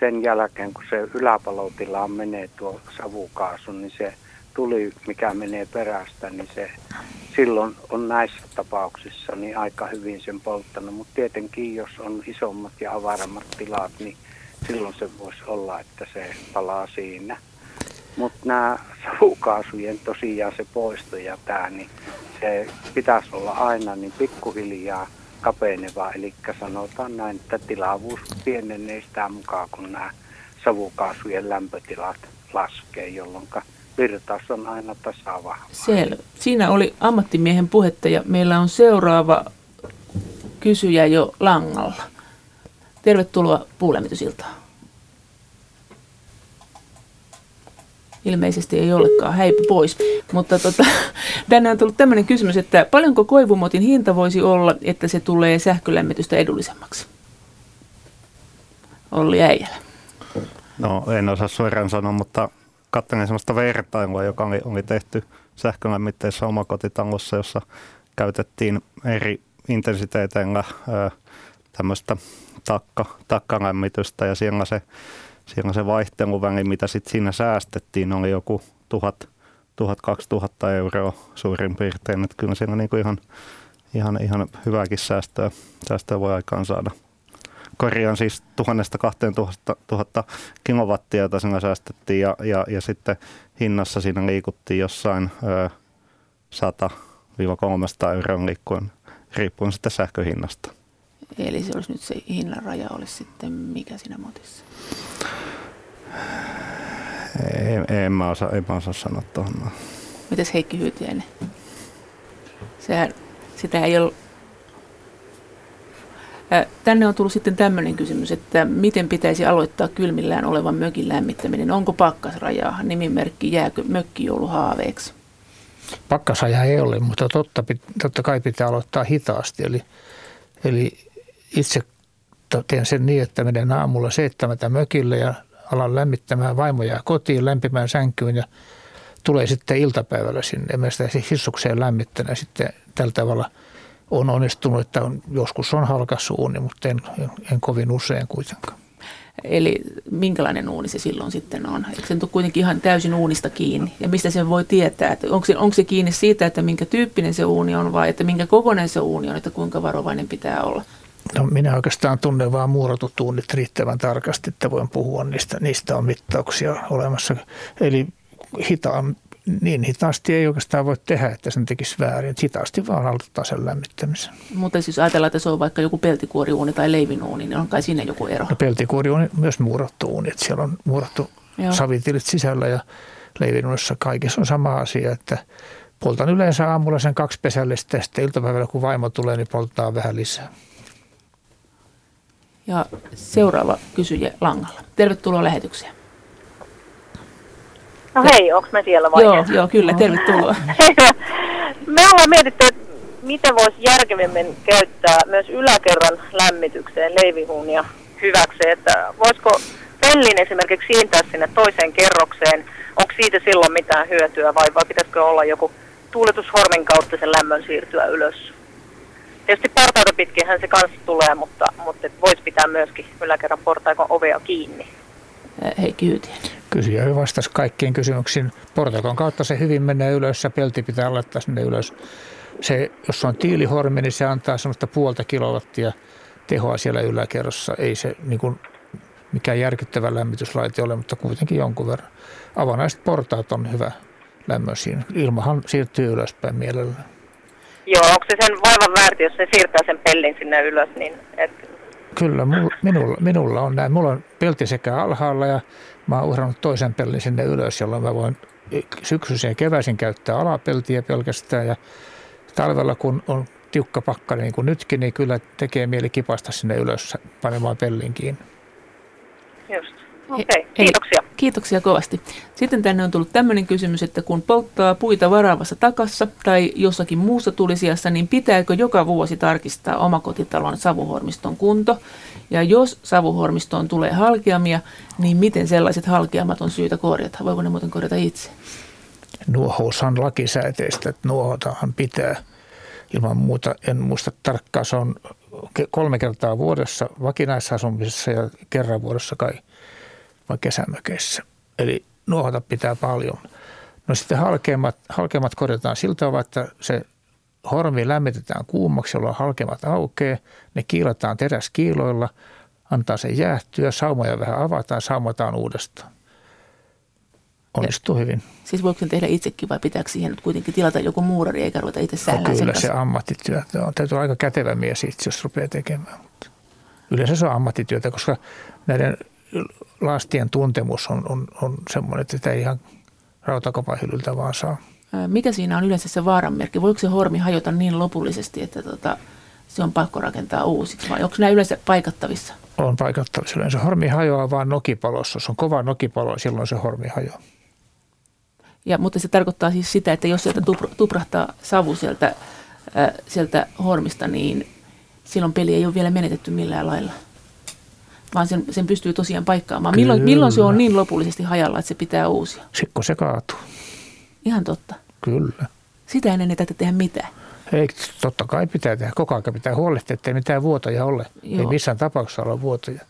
Speaker 8: sen jälkeen, kun se yläpalotilaan menee tuo savukaasu, niin se tuli, mikä menee perästä, niin se silloin on näissä tapauksissa niin aika hyvin sen polttanut. Mutta tietenkin, jos on isommat ja avarammat tilat, niin silloin se voisi olla, että se palaa siinä. Mutta nämä savukaasujen tosiaan se poisto ja tämä, niin se pitäisi olla aina niin pikkuhiljaa – kapeneva, eli sanotaan näin, että tilavuus pienenee sitä mukaan, kun nämä savukaasujen lämpötilat laskee, jolloin virtaus on aina tasaava.
Speaker 3: Selvä. Siinä oli ammattimiehen puhetta ja meillä on seuraava kysyjä jo langalla. Tervetuloa puulämmitysiltaan. ilmeisesti ei olekaan häipy pois. Mutta tota, tänne on tullut tämmöinen kysymys, että paljonko koivumotin hinta voisi olla, että se tulee sähkölämmitystä edullisemmaksi? Olli Äijälä.
Speaker 6: No en osaa suoraan sanoa, mutta katselin sellaista vertailua, joka oli, oli tehty sähkölämmitteisessä omakotitalossa, jossa käytettiin eri intensiteeteillä tämmöistä takka, takkalämmitystä ja siellä se siellä se vaihteluväli, mitä sitten siinä säästettiin, oli joku tuhat, 1000-2000 euroa suurin piirtein. Että kyllä siinä niin kuin ihan, ihan, ihan hyvääkin säästöä, säästöä voi aikaan saada. Korjaan siis 1000-2000 kilowattia, jota siinä säästettiin ja, ja, ja sitten hinnassa siinä liikuttiin jossain ö, 100-300 euroa liikkuen, riippuen sitten sähköhinnasta.
Speaker 3: Eli se olisi nyt se hinnan raja olisi sitten mikä siinä motissa?
Speaker 6: En, en, mä osaa, en mä osaa sanoa tuohon.
Speaker 3: Mites Heikki Hyytiäinen? Sehän, sitä ei ole... Tänne on tullut sitten tämmöinen kysymys, että miten pitäisi aloittaa kylmillään olevan mökin lämmittäminen? Onko pakkasrajaa? Nimimerkki jääkö mökkijoulu haaveeksi?
Speaker 4: Pakkasraja ei ole, mutta totta, totta kai pitää aloittaa hitaasti. Eli, eli itse teen sen niin, että menen aamulla seitsemältä mökille ja alan lämmittämään vaimoja kotiin lämpimään sänkyyn ja tulee sitten iltapäivällä sinne. Mä sitä hissukseen lämmittänä sitten tällä tavalla on onnistunut, että on, joskus on halkas uuni, mutta en, en kovin usein kuitenkaan.
Speaker 3: Eli minkälainen uuni se silloin sitten on? Eikö se nyt kuitenkin ihan täysin uunista kiinni? Ja mistä sen voi tietää? Että onko, se, onko se kiinni siitä, että minkä tyyppinen se uuni on vai että minkä kokoinen se uuni on, että kuinka varovainen pitää olla?
Speaker 4: No minä oikeastaan tunnen vain muuratut tunnit riittävän tarkasti, että voin puhua niistä. Niistä on mittauksia olemassa. Eli hitaan, niin hitaasti ei oikeastaan voi tehdä, että sen tekisi väärin. Hitaasti vaan aloittaa sen lämmittämisen.
Speaker 3: Mutta siis ajatellaan, että se on vaikka joku peltikuoriuuni tai leivinuuni, niin on kai siinä joku ero?
Speaker 4: No peltikuori on myös muurattu uuni, että siellä on muurattu Joo. savitilit sisällä ja leivinuunissa kaikissa on sama asia, että poltan yleensä aamulla sen kaksi pesällistä ja sitten iltapäivällä kun vaimo tulee, niin polttaa vähän lisää.
Speaker 3: Ja seuraava kysyjä langalla. Tervetuloa lähetykseen.
Speaker 9: No hei, onko me siellä vai?
Speaker 3: Joo, joo kyllä, tervetuloa.
Speaker 9: me ollaan mietitty, että miten voisi järkevimmin käyttää myös yläkerran lämmitykseen leivihuunia hyväksi. Että voisiko pellin esimerkiksi siintää sinne toiseen kerrokseen, onko siitä silloin mitään hyötyä vai, vai pitäisikö olla joku tuuletushormin kautta sen lämmön siirtyä ylös? Tietysti portaita pitkinhän se kanssa tulee, mutta, mutta voisi pitää myöskin yläkerran portaikon ovea kiinni.
Speaker 3: Heikki Hyytien.
Speaker 4: Kysyjä vastasi kaikkiin kysymyksiin. Portaikon kautta se hyvin menee ylös ja pelti pitää laittaa sinne ylös. Se, jos on tiilihormi, niin se antaa semmoista puolta kilowattia tehoa siellä yläkerrossa. Ei se niin kuin, mikään järkyttävä lämmityslaite ole, mutta kuitenkin jonkun verran. Avanaiset portaat on hyvä lämmön siinä. Ilmahan siirtyy ylöspäin mielellään.
Speaker 9: Joo, onko se sen vaivan väärti, jos se siirtää sen pellin sinne ylös, niin et...
Speaker 4: Kyllä, minulla, minulla on näin. Mulla on pelti sekä alhaalla ja mä oon uhrannut toisen pellin sinne ylös, jolloin mä voin syksyisin ja keväisin käyttää alapeltiä pelkästään ja talvella kun on tiukka pakka niin kuin nytkin, niin kyllä tekee mieli kipasta sinne ylös panemaan pellin kiinni.
Speaker 9: Just. Okei, okay, kiitoksia. Eli,
Speaker 3: kiitoksia kovasti. Sitten tänne on tullut tämmöinen kysymys, että kun polttaa puita varaavassa takassa tai jossakin muussa tulisijassa, niin pitääkö joka vuosi tarkistaa omakotitalon savuhormiston kunto? Ja jos savuhormistoon tulee halkeamia, niin miten sellaiset halkeamat on syytä korjata? Voiko ne muuten korjata itse?
Speaker 4: Nuohous on lakisääteistä, että nuohotahan pitää. Ilman muuta, en muista tarkkaan, se on kolme kertaa vuodessa vakinaisasumisessa ja kerran vuodessa kai – vai kesämökeissä. Eli nuohota pitää paljon. No sitten halkeamat, halkeamat korjataan sillä tavalla, että se hormi lämmitetään kuumaksi, jolloin halkeamat aukeaa. Ne kiilataan teräskiiloilla, antaa sen jäähtyä, saumoja vähän avataan, saumataan uudestaan. Onnistuu hyvin.
Speaker 3: Siis voiko sen tehdä itsekin vai pitääkö siihen kuitenkin tilata joku muurari eikä ruveta itse sählään
Speaker 4: no, Kyllä se ammattityö. On, täytyy olla aika kätevä mies itse, jos rupeaa tekemään. Yleensä se on ammattityötä, koska näiden lastien tuntemus on, on, on semmoinen, että sitä ei ihan rautakopan hyllyltä vaan saa.
Speaker 3: Mikä siinä on yleensä se vaaranmerkki? Voiko se hormi hajota niin lopullisesti, että tota, se on pakko rakentaa uusiksi vai onko nämä yleensä paikattavissa?
Speaker 4: On paikattavissa. Yleensä hormi hajoaa vain nokipalossa. Jos on kova nokipalo, silloin se hormi hajoaa.
Speaker 3: Ja, mutta se tarkoittaa siis sitä, että jos sieltä tuprahtaa savu sieltä, äh, sieltä hormista, niin silloin peli ei ole vielä menetetty millään lailla vaan sen, sen pystyy tosiaan paikkaamaan. Milloin, milloin se on niin lopullisesti hajalla, että se pitää uusia?
Speaker 4: Sitten kun se kaatuu.
Speaker 3: Ihan totta.
Speaker 4: Kyllä.
Speaker 3: Sitä ennen ei täytyy tehdä mitään.
Speaker 4: Ei, totta kai pitää tehdä. Koko ajan pitää huolehtia, ettei mitään vuotoja ole. Joo. Ei missään tapauksessa ole vuotoja.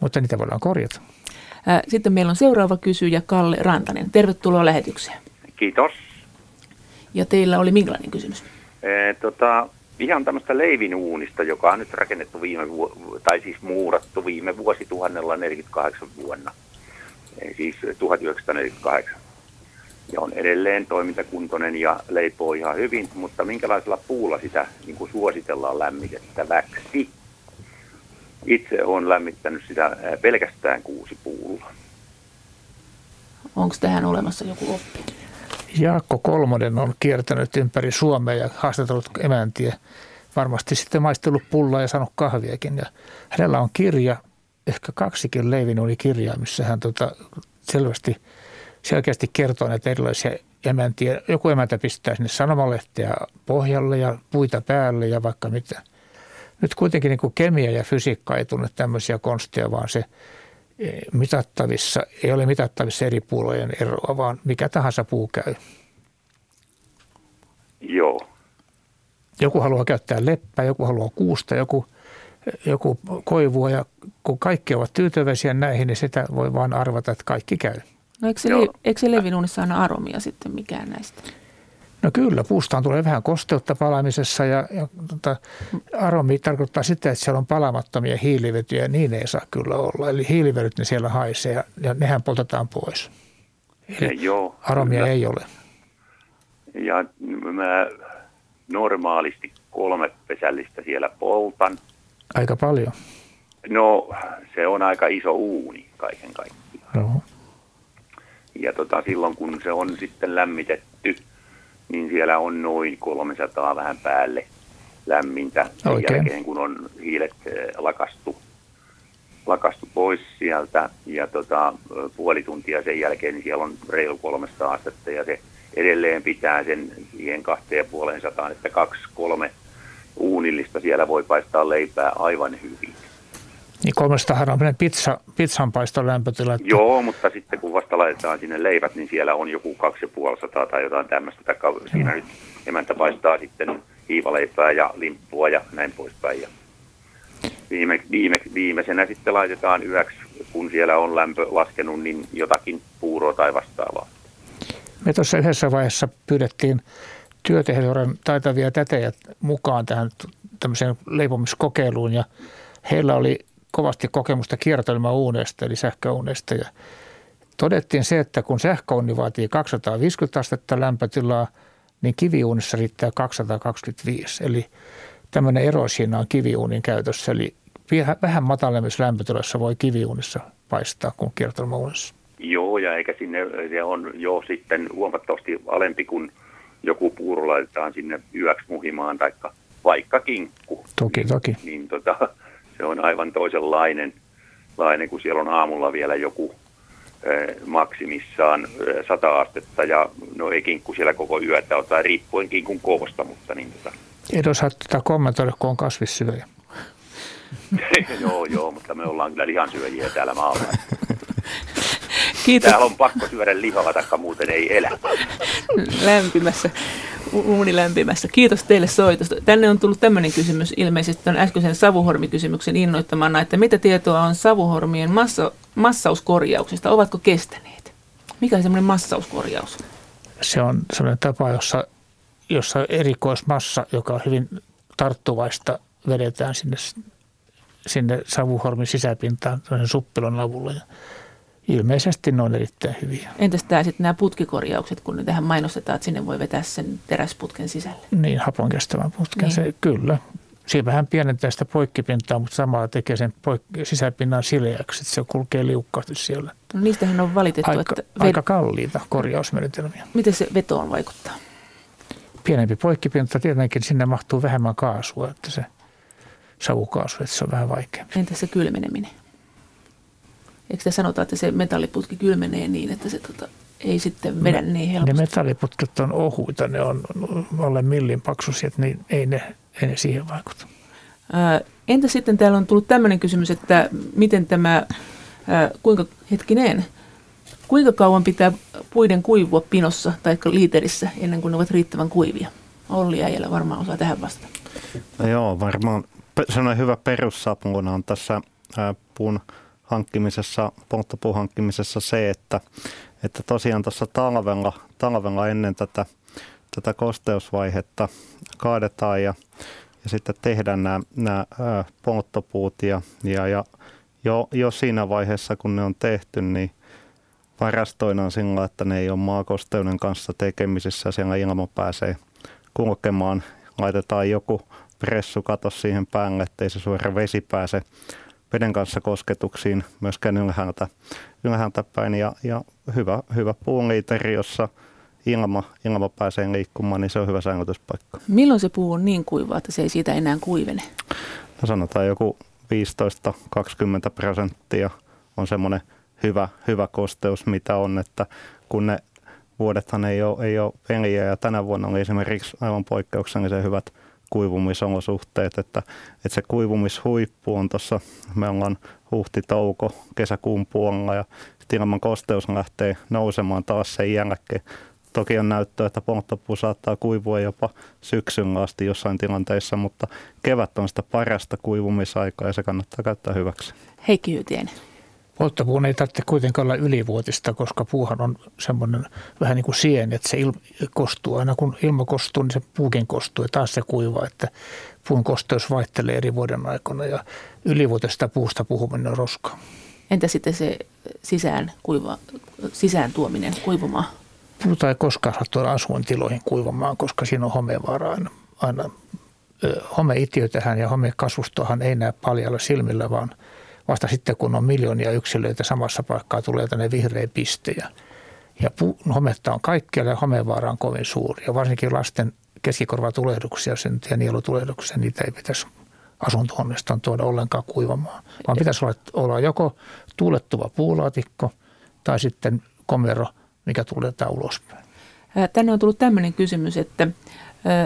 Speaker 4: Mutta niitä voidaan korjata.
Speaker 3: Sitten meillä on seuraava kysyjä, Kalle Rantanen. Tervetuloa lähetykseen.
Speaker 10: Kiitos.
Speaker 3: Ja teillä oli minkälainen kysymys?
Speaker 10: E, tota, ihan tämmöistä leivinuunista, joka on nyt rakennettu viime vu- tai siis muurattu viime vuosituhannella 48 vuonna. E, siis 1948. Ja on edelleen toimintakuntoinen ja leipoo ihan hyvin, mutta minkälaisella puulla sitä niin kuin suositellaan lämmitettäväksi? Itse olen lämmittänyt sitä pelkästään kuusi puulla.
Speaker 3: Onko tähän olemassa joku oppi?
Speaker 4: Jaakko Kolmonen on kiertänyt ympäri Suomea ja haastatellut emäntiä. Varmasti sitten maistellut pullaa ja saanut kahviakin. Ja hänellä on kirja, ehkä kaksikin Leivinuuni kirjaa, missä hän tota, selvästi selkeästi kertoo näitä erilaisia emäntiä. Joku emäntä pistää sinne sanomalehteä pohjalle ja puita päälle ja vaikka mitä. Nyt kuitenkin niin kemia ja fysiikka ei tunne tämmöisiä konsteja, vaan se mitattavissa, ei ole mitattavissa eri puulojen eroa, vaan mikä tahansa puu käy.
Speaker 10: Joo.
Speaker 4: Joku haluaa käyttää leppää, joku haluaa kuusta, joku, joku koivua ja kun kaikki ovat tyytyväisiä näihin, niin sitä voi vaan arvata, että kaikki käy.
Speaker 3: No eikö se, le- eikö se levinuunissa aina aromia sitten mikään näistä?
Speaker 4: No kyllä, puustaan tulee vähän kosteutta palamisessa ja, ja tota, aromi tarkoittaa sitä, että siellä on palamattomia hiilivetyjä ja niin ei saa kyllä olla. Eli hiilivedyt ne siellä haisee ja, ja nehän poltetaan pois. Eli
Speaker 10: Joo,
Speaker 4: aromia
Speaker 10: kyllä.
Speaker 4: ei ole.
Speaker 10: Ja mä normaalisti kolme pesällistä siellä poltan.
Speaker 4: Aika paljon.
Speaker 10: No, se on aika iso uuni kaiken kaikkiaan.
Speaker 4: Joo.
Speaker 10: Ja tota, silloin kun se on sitten lämmitetty, niin siellä on noin 300 vähän päälle lämmintä sen
Speaker 4: Oikein.
Speaker 10: jälkeen, kun on hiilet eh, lakastu, lakastu pois sieltä. Ja tota, puoli tuntia sen jälkeen, niin siellä on reilu 300 astetta ja se edelleen pitää sen siihen kahteen puoleen sataan, että kaksi, kolme uunillista siellä voi paistaa leipää aivan hyvin.
Speaker 4: Niin 300 on pizza, pizzanpaiston lämpötila. että-
Speaker 10: Joo, mutta sitten kun vasta laitetaan sinne leivät, niin siellä on joku 250 tai jotain tämmöistä. Taikka siinä nyt emäntä paistaa sitten hiivaleipää ja limppua ja näin poispäin. Ja viime, viime, viimeisenä sitten laitetaan yöksi, kun siellä on lämpö laskenut, niin jotakin puuroa tai vastaavaa.
Speaker 4: Me tuossa yhdessä vaiheessa pyydettiin työtehdoren taitavia tätejä mukaan tähän tämmöiseen leipomiskokeiluun ja heillä oli kovasti kokemusta kiertoilmauuneista eli sähköuuneista ja todettiin se, että kun sähköuuni vaatii 250 astetta lämpötilaa, niin kiviuunissa riittää 225. Eli tämmöinen ero siinä on kiviuunin käytössä. Eli vähän matalemmissa lämpötilassa voi kiviuunissa paistaa kuin kiertoilmauunissa.
Speaker 10: Joo, ja eikä sinne, se on jo sitten huomattavasti alempi, kun joku puuro laitetaan sinne yöksi muhimaan, taikka vaikka kinkku.
Speaker 4: Toki, toki.
Speaker 10: Niin tota, se on aivan toisenlainen, lainen, kun siellä on aamulla vielä joku maksimissaan eh, 100 astetta, ja no ei kinkku siellä koko yötä tai riippuen kinkun koosta, mutta niin tota,
Speaker 4: Edo saa tätä kommentoida, kun on kasvissyöjä.
Speaker 10: joo, joo, mutta me ollaan kyllä lihansyöjiä täällä maalla.
Speaker 3: Kiitos
Speaker 10: Täällä on pakko syödä lihaa, taikka muuten ei elä.
Speaker 3: lämpimässä, uuni lämpimässä. Kiitos teille soitosta. Tänne on tullut tämmöinen kysymys ilmeisesti tämän äskeisen savuhormikysymyksen innoittamana, että mitä tietoa on savuhormien massa, massauskorjauksista? Ovatko kestäneet? Mikä on semmoinen massauskorjaus?
Speaker 4: Se on sellainen tapa, jossa, jossa erikoismassa, joka on hyvin tarttuvaista, vedetään sinne, sinne savuhormin sisäpintaan suppilon avulla. Ja ilmeisesti ne on erittäin hyviä.
Speaker 3: Entäs tämä sitten nämä putkikorjaukset, kun ne tähän mainostetaan, että sinne voi vetää sen teräsputken sisälle?
Speaker 4: Niin, hapon kestävän putken.
Speaker 3: Niin.
Speaker 4: Se, kyllä. Siinä vähän pienentää sitä poikkipintaa, mutta samalla tekee sen poik- sisäpinnan sileäksi, että se kulkee liukkaasti siellä.
Speaker 3: No niistähän on valitettu,
Speaker 4: Aika,
Speaker 3: että
Speaker 4: aika kalliita korjausmenetelmiä.
Speaker 3: miten se vetoon vaikuttaa?
Speaker 4: Pienempi poikkipinta, tietenkin sinne mahtuu vähemmän kaasua, että se savukaasu, että se on vähän vaikeampi.
Speaker 3: Entäs se kylmeneminen? Eikö te sanota, että se metalliputki kylmenee niin, että se tota, ei sitten vedä niin
Speaker 4: Ne
Speaker 3: helposti?
Speaker 4: metalliputket on ohuita, ne on alle millin paksuisia, niin ei, ne, ei ne siihen vaikuta.
Speaker 3: Ää, Entä sitten täällä on tullut tämmöinen kysymys, että miten tämä, ää, kuinka, hetkinen, kuinka kauan pitää puiden kuivua pinossa tai liiterissä ennen kuin ne ovat riittävän kuivia? Olli Äijälä varmaan osaa tähän vastata.
Speaker 6: No joo, varmaan sellainen hyvä perussapuna on tässä puun hankkimisessa, polttopuun hankkimisessa se, että että tosiaan tuossa talvella, talvella ennen tätä, tätä kosteusvaihetta kaadetaan ja, ja sitten tehdään nämä, nämä polttopuut ja, ja, ja jo, jo siinä vaiheessa, kun ne on tehty, niin varastoidaan sillä, että ne ei ole maakosteuden kanssa tekemisissä. Siellä ilma pääsee kulkemaan. Laitetaan joku pressukato siihen päälle, ettei se suora vesi pääse veden kanssa kosketuksiin myöskään ylhäältä, ylhäältä päin. Ja, ja hyvä, hyvä puuliiteri, jossa ilma, ilma pääsee liikkumaan, niin se on hyvä säilytyspaikka.
Speaker 3: Milloin se puu on niin kuiva, että se ei siitä enää kuivene?
Speaker 6: No sanotaan joku 15-20 prosenttia on semmoinen hyvä, hyvä kosteus, mitä on, että kun ne vuodethan ei ole, ei ole peliä ja tänä vuonna oli esimerkiksi aivan poikkeuksellisen hyvät kuivumisolosuhteet, että, että se kuivumishuippu on tuossa, me ollaan huhti-touko kesäkuun puolella ja ilman kosteus lähtee nousemaan taas sen jälkeen. Toki on näyttöä, että polttopuu saattaa kuivua jopa syksyn asti jossain tilanteissa, mutta kevät on sitä parasta kuivumisaikaa ja se kannattaa käyttää hyväksi.
Speaker 3: Heikki Hyytiäinen.
Speaker 4: Polttopuun ei tarvitse kuitenkaan olla ylivuotista, koska puuhan on semmoinen vähän niin kuin sien, että se il- kostuu. Aina kun ilma kostuu, niin se puukin kostuu ja taas se kuivaa, että puun kosteus vaihtelee eri vuoden aikana ja ylivuotista puusta puhuminen on roska.
Speaker 3: Entä sitten se sisään, kuiva, sisään tuominen kuivumaan?
Speaker 4: Puuta ei koskaan saa tuoda asuintiloihin kuivamaan, koska siinä on homevaara aina. aina homeitiötähän ja homekasvustohan ei näe paljalla silmillä, vaan – vasta sitten, kun on miljoonia yksilöitä samassa paikkaa, tulee tänne vihreä piste. Ja, pu, hometta on kaikkialla ja homevaara on kovin suuri. Ja varsinkin lasten keskikorvatulehduksia ja nielutulehduksia, niitä ei pitäisi asuntoonnestaan tuoda ollenkaan kuivamaan. Vaan pitäisi olla, olla joko tuulettuva puulaatikko tai sitten komero, mikä tuletaan ulospäin.
Speaker 3: Tänne on tullut tämmöinen kysymys, että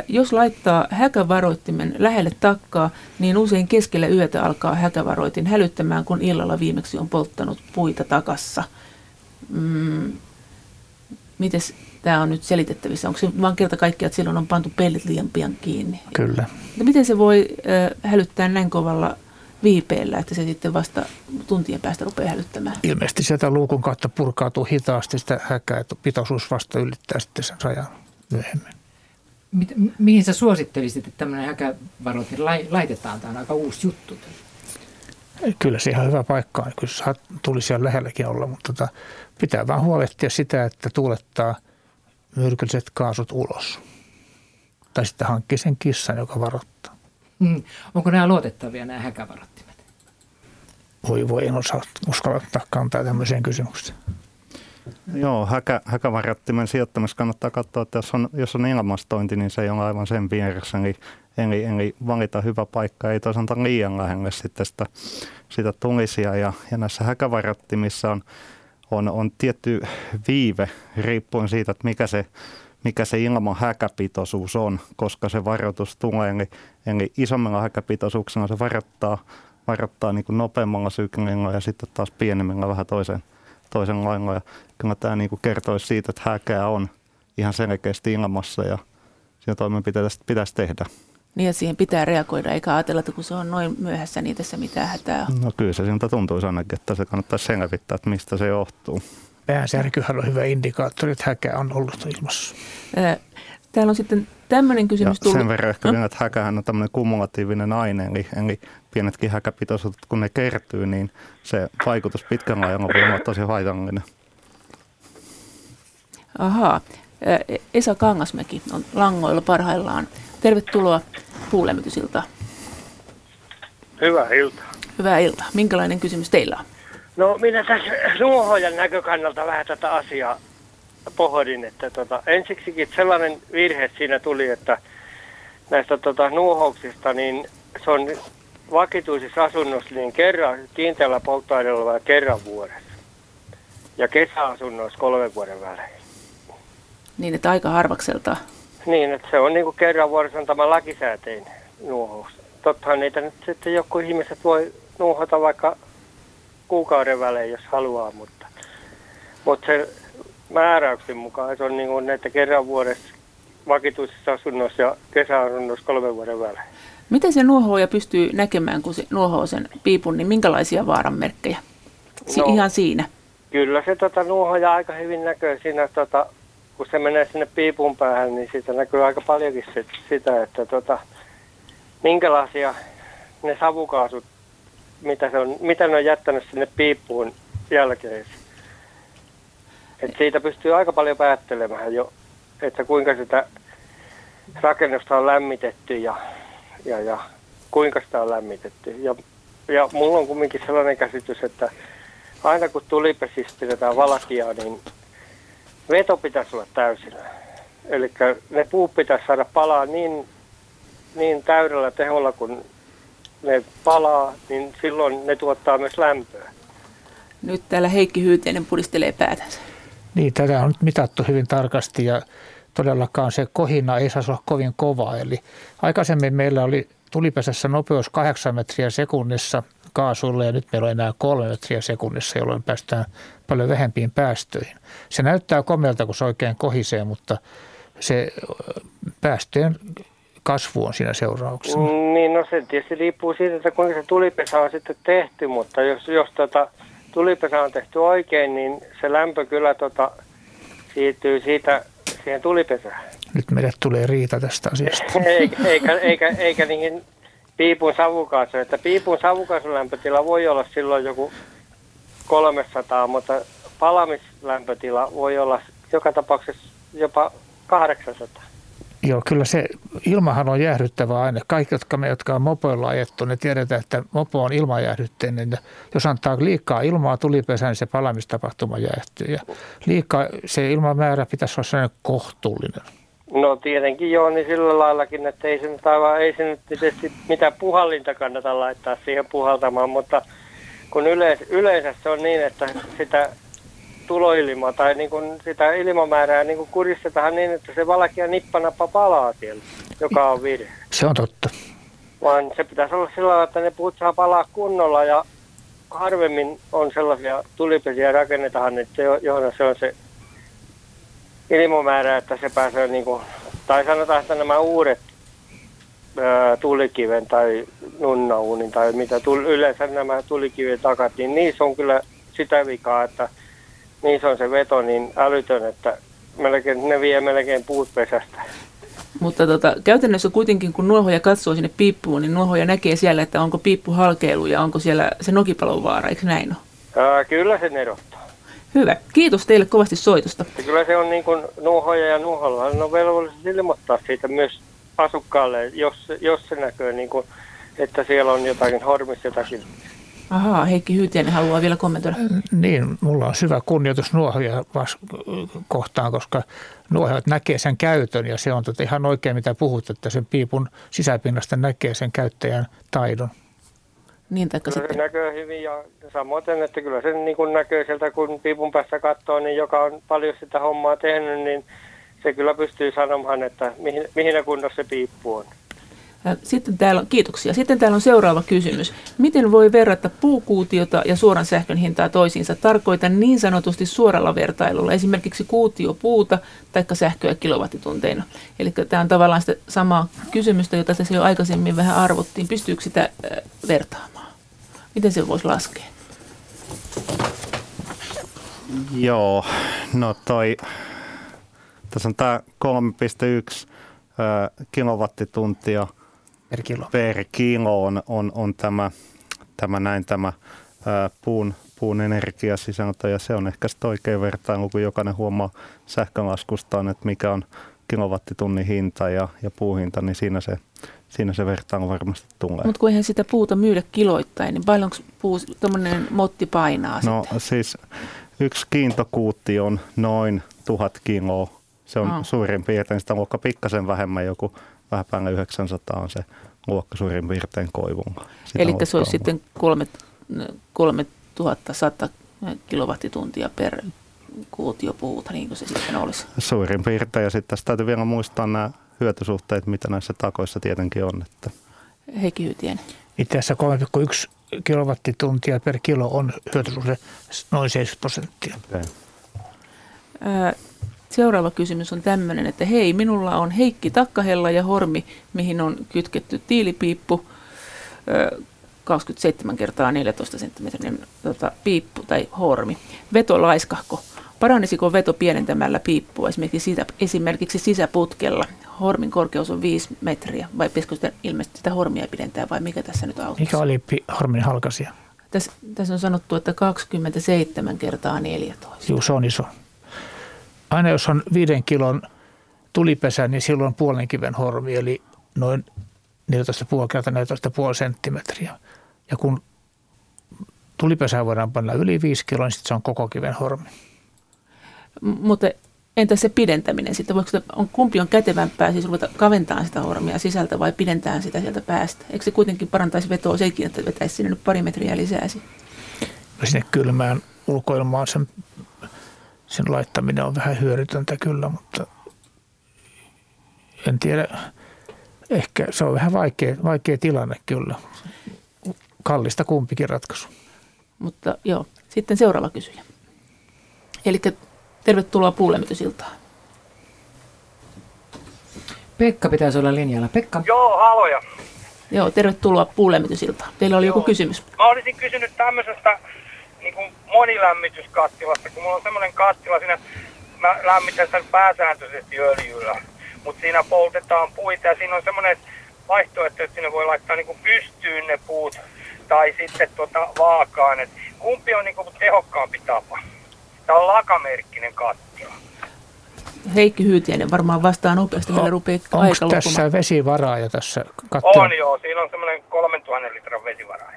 Speaker 3: jos laittaa häkävaroittimen lähelle takkaa, niin usein keskellä yötä alkaa häkävaroitin hälyttämään, kun illalla viimeksi on polttanut puita takassa. Mm, Miten tämä on nyt selitettävissä? Onko se vain kerta kaikkiaan, että silloin on pantu pellit liian pian kiinni?
Speaker 4: Kyllä.
Speaker 3: Ja miten se voi hälyttää näin kovalla viipeellä, että se sitten vasta tuntien päästä rupeaa hälyttämään?
Speaker 4: Ilmeisesti sieltä luukun kautta purkautuu hitaasti sitä häkää, että pitoisuus vasta ylittää sitten sen rajan myöhemmin.
Speaker 2: Mi- mihin sä suosittelisit, että tämmöinen häkävaroitin laitetaan? Tämä on aika uusi juttu.
Speaker 4: Kyllä se ihan hyvä paikka on. Kyllä se tulisi siellä lähelläkin olla, mutta tota, pitää vaan huolehtia sitä, että tuulettaa myrkylliset kaasut ulos. Tai sitten hankkii sen kissan, joka varoittaa.
Speaker 2: Mm. Onko nämä luotettavia nämä häkävarottimet?
Speaker 4: Voi voi, en osaa uskalla ottaa kantaa tämmöiseen kysymykseen.
Speaker 6: Joo, häkä, häkävarjattimen sijoittamista kannattaa katsoa, että jos on, jos on ilmastointi, niin se ei ole aivan sen vieressä. Eli, eli, eli valita hyvä paikka, ei toisaalta liian lähelle sitten sitä, sitä tulisia. Ja, ja näissä häkävarjattimissa on, on, on tietty viive riippuen siitä, että mikä se, mikä se ilman häkäpitoisuus on, koska se varoitus tulee. Eli, eli isommilla häkäpitoisuuksilla se varoittaa, varoittaa niin nopeammalla syklillä ja sitten taas pienemmillä vähän toiseen toisenlailla. Ja kyllä tämä niin kuin kertoisi siitä, että häkää on ihan selkeästi ilmassa ja siinä toimenpiteitä pitäisi tehdä.
Speaker 3: Niin, että siihen pitää reagoida, eikä ajatella, että kun se on noin myöhässä, niin tässä mitään hätää on.
Speaker 6: No kyllä se siltä tuntuisi ainakin, että se kannattaa selvittää, että mistä se johtuu.
Speaker 4: Päänsärkyhän on hyvä indikaattori, että häkä on ollut ilmassa.
Speaker 3: Täällä on sitten tämmöinen kysymys
Speaker 6: ja tullut. Sen verran ehkä no? vielä, että häkähän on tämmöinen kumulatiivinen aine, eli, eli pienetkin häkäpitoisuudet, kun ne kertyy, niin se vaikutus pitkällä ajalla voi olla tosi haitallinen.
Speaker 3: Ahaa. Esa Kangasmäki on langoilla parhaillaan. Tervetuloa puulämmitysiltaan.
Speaker 11: Hyvää iltaa.
Speaker 3: Hyvää iltaa. Minkälainen kysymys teillä on?
Speaker 11: No minä tässä nuohojan näkökannalta vähän tätä asiaa pohdin, että tota, ensiksikin sellainen virhe siinä tuli, että näistä tota, nuohouksista, niin se on vakituisissa asunnossa niin kerran kiinteällä polttoaineella vai kerran vuodessa. Ja kesäasunnoissa kolmen vuoden välein.
Speaker 3: Niin, että aika harvakselta.
Speaker 11: Niin, että se on niin kuin kerran vuodessa on tämä lakisääteinen nuohous. Tottahan niitä nyt sitten joku ihmiset voi nuohota vaikka kuukauden välein, jos haluaa, mutta, mutta se määräyksen mukaan se on niin kuin, että kerran vuodessa vakituisissa asunnoissa ja kesäasunnoissa kolmen vuoden välein.
Speaker 3: Miten se nuohooja pystyy näkemään, kun se nuohoo sen piipun, niin minkälaisia vaaranmerkkejä? Si- no, ihan siinä.
Speaker 11: kyllä se tota, nuohoja aika hyvin näkyy siinä, tota, kun se menee sinne piipun päähän, niin siitä näkyy aika paljonkin sit, sitä, että tota, minkälaisia ne savukaasut, mitä, se on, mitä ne on jättänyt sinne piippuun jälkeen. Et siitä pystyy aika paljon päättelemään jo, että kuinka sitä rakennusta on lämmitetty ja, ja, ja kuinka sitä on lämmitetty. Ja, ja mulla on kumminkin sellainen käsitys, että aina kun tulipesistä pidetään valatiaa, niin veto pitäisi olla täysillä. Eli ne puut pitäisi saada palaa niin, niin täydellä teholla, kun ne palaa, niin silloin ne tuottaa myös lämpöä.
Speaker 3: Nyt täällä Heikki Hyyteinen pudistelee päätänsä.
Speaker 4: Niin, tätä on nyt mitattu hyvin tarkasti ja todellakaan se kohina ei saa olla kovin kova. Eli aikaisemmin meillä oli tulipesässä nopeus 8 metriä sekunnissa kaasuilla ja nyt meillä on enää 3 metriä sekunnissa, jolloin päästään paljon vähempiin päästöihin. Se näyttää komealta, kun se oikein kohisee, mutta se päästöjen kasvu on siinä seurauksena.
Speaker 11: Niin, no se tietysti riippuu siitä, että kuinka se tulipesä on sitten tehty, mutta jos, jos tota, tulipesä on tehty oikein, niin se lämpö kyllä tota, siirtyy siitä siihen tulipesään.
Speaker 4: Nyt meille tulee riita tästä asiasta.
Speaker 11: eikä, eikä, eikä, eikä niihin piipun savukaasu. Että piipun savukaasulämpötila voi olla silloin joku 300, mutta palamislämpötila voi olla joka tapauksessa jopa 800.
Speaker 4: Joo, kyllä se ilmahan on jäähdyttävä aine. Kaikki, jotka me, jotka on mopoilla ajettu, ne tiedetään, että mopo on ilmajäähdytteinen. Jos antaa liikaa ilmaa tulipesään, niin se palamistapahtuma jäähtyy. Ja liikaa se ilmamäärä pitäisi olla sellainen kohtuullinen.
Speaker 11: No tietenkin joo, niin sillä laillakin, että ei se nyt, aivan, ei se nyt tietysti mitään puhallinta kannata laittaa siihen puhaltamaan, mutta kun yleis, yleensä se on niin, että sitä tuloilmaa tai niin kuin sitä ilmamäärää niin kuin kuristetaan niin, että se valkia nippanappa palaa siellä, joka on virhe.
Speaker 4: Se on totta.
Speaker 11: Vaan se pitäisi olla sillä lailla, että ne puut saa palaa kunnolla ja harvemmin on sellaisia tulipesiä rakennetaan, että johon se on se ilmamäärä, että se pääsee niin kuin, tai sanotaan, että nämä uudet ää, tulikiven tai nunnauunin tai mitä tuli, yleensä nämä tulikiven takat, niin niissä on kyllä sitä vikaa, että niissä on se veto niin älytön, että melkein, ne vie melkein puut pesästä.
Speaker 3: Mutta tota, käytännössä kuitenkin, kun nuohoja katsoo sinne piippuun, niin nuohoja näkee siellä, että onko piippu halkeilu ja onko siellä se nokipalon vaara, eikö näin ole?
Speaker 11: Ää, kyllä se erottaa.
Speaker 3: Hyvä. Kiitos teille kovasti soitosta.
Speaker 11: Ja kyllä se on niin kuin nuohoja ja nuoholla. on velvollisuus ilmoittaa siitä myös asukkaalle, jos, jos se näkyy, niin kuin, että siellä on jotakin hormissa jotakin.
Speaker 3: Ahaa, Heikki Hyytiäinen haluaa vielä kommentoida.
Speaker 4: Niin, mulla on syvä kunnioitus nuohoja kohtaan, koska nuohojat näkee sen käytön ja se on tota ihan oikein mitä puhut, että sen piipun sisäpinnasta näkee sen käyttäjän taidon.
Speaker 3: Niin, taikka
Speaker 11: kyllä
Speaker 3: sitten...
Speaker 11: se näkyy hyvin ja samoin, että kyllä se niin kuin näkyy sieltä, kun piipun päässä katsoo, niin joka on paljon sitä hommaa tehnyt, niin se kyllä pystyy sanomaan, että mihin, mihin kunnossa se piippu on.
Speaker 3: Sitten täällä on, kiitoksia. Sitten täällä on seuraava kysymys. Miten voi verrata puukuutiota ja suoran sähkön hintaa toisiinsa? Tarkoitan niin sanotusti suoralla vertailulla, esimerkiksi kuutio puuta tai sähköä kilowattitunteina. Eli tämä on tavallaan sitä samaa kysymystä, jota tässä jo aikaisemmin vähän arvottiin. Pystyykö sitä vertaamaan? Miten se voisi laskea?
Speaker 6: Joo, no toi, tässä on tämä 3,1 kilowattituntia –
Speaker 4: per kilo,
Speaker 6: per kilo on, on, on tämä, tämä, näin tämä ää, puun, puun energiasisältö ja se on ehkä sitten oikein vertailu, kun jokainen huomaa sähkölaskustaan, että mikä on kilowattitunnin hinta ja, ja puuhinta, niin siinä se, siinä se vertailu varmasti tulee.
Speaker 3: Mutta kun eihän sitä puuta myydä kiloittain, niin paljonko puu, tuommoinen motti painaa
Speaker 6: No
Speaker 3: sitten?
Speaker 6: siis yksi kiintokuutti on noin tuhat kiloa. Se on oh. suurin piirtein sitä luokka pikkasen vähemmän joku vähän päälle 900 on se luokka suurin piirtein koivun.
Speaker 3: Eli se olisi sitten 3100 kilowattituntia per kuutiopuuta, niin kuin se sitten olisi.
Speaker 6: Suurin piirtein, ja sitten tässä täytyy vielä muistaa nämä hyötysuhteet, mitä näissä takoissa tietenkin on. Että.
Speaker 3: Heikki Hyytien.
Speaker 4: Itse asiassa 3,1 kilowattituntia per kilo on hyötysuhde noin 70 prosenttia. Okay.
Speaker 3: Seuraava kysymys on tämmöinen, että hei, minulla on Heikki Takkahella ja Hormi, mihin on kytketty tiilipiippu. 27 kertaa 14 senttimetrin tota, piippu tai hormi. Veto laiskahko. Paranisiko veto pienentämällä piippua esimerkiksi, siitä, esimerkiksi sisäputkella? Hormin korkeus on 5 metriä, vai pitäisikö sitä ilmeisesti sitä hormia pidentää, vai mikä tässä nyt auttaisi?
Speaker 4: Mikä oli hormin halkasia?
Speaker 3: Tässä, tässä on sanottu, että 27 kertaa 14.
Speaker 4: Joo, se on iso. Aina jos on viiden kilon tulipesä, niin silloin puolen kiven hormi, eli noin 14,5 kertaa 14,5 senttimetriä. Ja kun tulipesää voidaan panna yli 5 kiloa, niin sitten se on koko kiven hormi.
Speaker 3: Mutta entä se pidentäminen sitten? Voiko sitä, on, kumpi on kätevämpää, siis ruveta kaventamaan sitä hormia sisältä vai pidentää sitä sieltä päästä? Eikö se kuitenkin parantaisi vetoa sekin, että vetäisi sinne nyt pari metriä lisää?
Speaker 4: Ja sinne kylmään ulkoilmaan sen, sen laittaminen on vähän hyödytöntä kyllä, mutta en tiedä. Ehkä se on vähän vaikea, vaikea tilanne kyllä. Kallista kumpikin ratkaisu.
Speaker 3: Mutta joo, sitten seuraava kysyjä. Eli tervetuloa puulämmitysiltaan.
Speaker 2: Pekka pitäisi olla linjalla. Pekka.
Speaker 12: Joo, haloja.
Speaker 3: Joo, tervetuloa puulämmitysiltaan. Teillä oli Joo. joku kysymys.
Speaker 12: Mä olisin kysynyt tämmöisestä niin kuin monilämmityskattilasta, kun mulla on semmoinen kattila siinä, mä lämmitän sen pääsääntöisesti öljyllä, mutta siinä poltetaan puita ja siinä on semmoinen vaihtoehto, että sinne voi laittaa niin kuin pystyyn ne puut tai sitten tota vaakaan, että kumpi on niin kuin tehokkaampi tapa. Tämä on lakamerkkinen kattila.
Speaker 3: Heikki Hyytiäinen varmaan vastaa nopeasti, meillä rupeaa aika
Speaker 4: Onko
Speaker 3: loppumaan.
Speaker 4: tässä vesivaraa ja tässä kattilassa?
Speaker 12: On joo, siinä on semmoinen 3000 litran vesivaraa.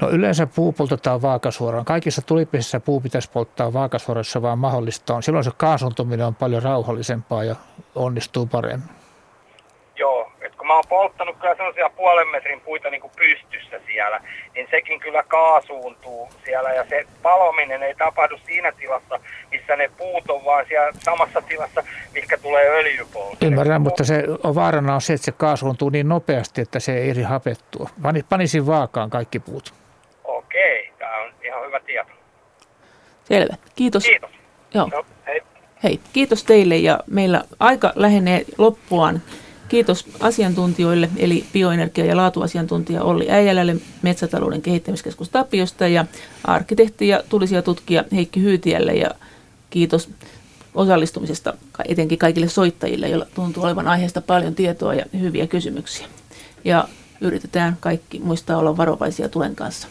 Speaker 4: No yleensä puu poltetaan vaakasuoraan. Kaikissa tulipesissä puu pitäisi polttaa vaakasuoraan, jos se vaan mahdollista on. Silloin se kaasuntuminen on paljon rauhallisempaa ja onnistuu paremmin.
Speaker 12: Mä oon polttanut kyllä sellaisia puolen metrin puita niin kuin pystyssä siellä, niin sekin kyllä kaasuuntuu siellä ja se palominen ei tapahdu siinä tilassa, missä ne puut on, vaan siellä samassa tilassa, mikä tulee öljypolto.
Speaker 4: Ymmärrän, mutta se on vaarana on se, että se kaasuuntuu niin nopeasti, että se ei eri hapettua. Pani- Panisin vaakaan kaikki puut.
Speaker 12: Okei, tämä on ihan hyvä tieto.
Speaker 3: Selvä. Kiitos.
Speaker 12: Kiitos.
Speaker 3: Joo.
Speaker 12: No, hei.
Speaker 3: Hei, kiitos teille ja meillä aika lähenee loppuaan. Kiitos asiantuntijoille, eli bioenergia- ja laatuasiantuntija Olli Äijälälle Metsätalouden kehittämiskeskus Tapiosta ja arkkitehti ja tulisia tutkija Heikki Hyytiälle ja kiitos osallistumisesta etenkin kaikille soittajille, joilla tuntuu olevan aiheesta paljon tietoa ja hyviä kysymyksiä. Ja yritetään kaikki muistaa olla varovaisia tulen kanssa.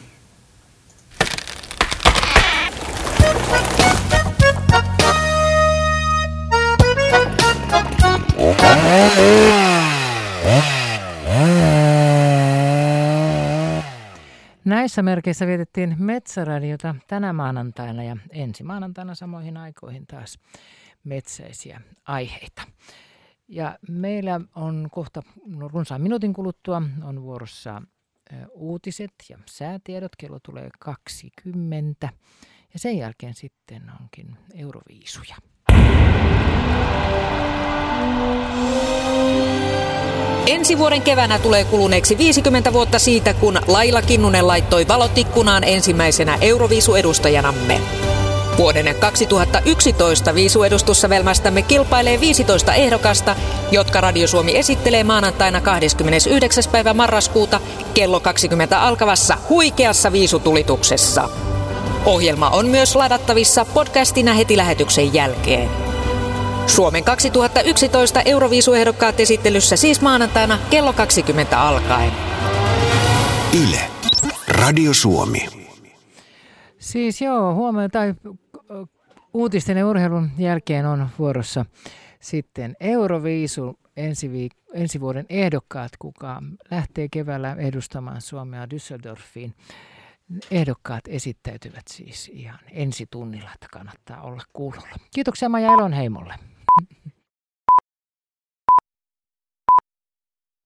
Speaker 2: Näissä merkeissä vietettiin Metsäradiota tänä maanantaina ja ensi maanantaina samoihin aikoihin taas metsäisiä aiheita. Ja meillä on kohta no, runsaan minuutin kuluttua on vuorossa uutiset ja säätiedot. Kello tulee 20 ja sen jälkeen sitten onkin euroviisuja.
Speaker 13: Ensi vuoden keväänä tulee kuluneeksi 50 vuotta siitä, kun Laila Kinnunen laittoi valot ikkunaan ensimmäisenä Euroviisu-edustajanamme. Vuoden 2011 viisuedustussa Velmästämme kilpailee 15 ehdokasta, jotka Radio Suomi esittelee maanantaina 29. päivä marraskuuta kello 20 alkavassa huikeassa viisutulituksessa. Ohjelma on myös ladattavissa podcastina heti lähetyksen jälkeen. Suomen 2011 Euroviisuehdokkaat esittelyssä siis maanantaina kello 20 alkaen.
Speaker 14: Yle. Radio Suomi.
Speaker 2: Siis joo, huomenna tai uutisten ja urheilun jälkeen on vuorossa sitten Euroviisu ensi, viik- ensi vuoden ehdokkaat, kuka lähtee keväällä edustamaan Suomea Düsseldorfiin. Ehdokkaat esittäytyvät siis ihan ensi tunnilla, että kannattaa olla kuulolla. Kiitoksia Maja Elonheimolle.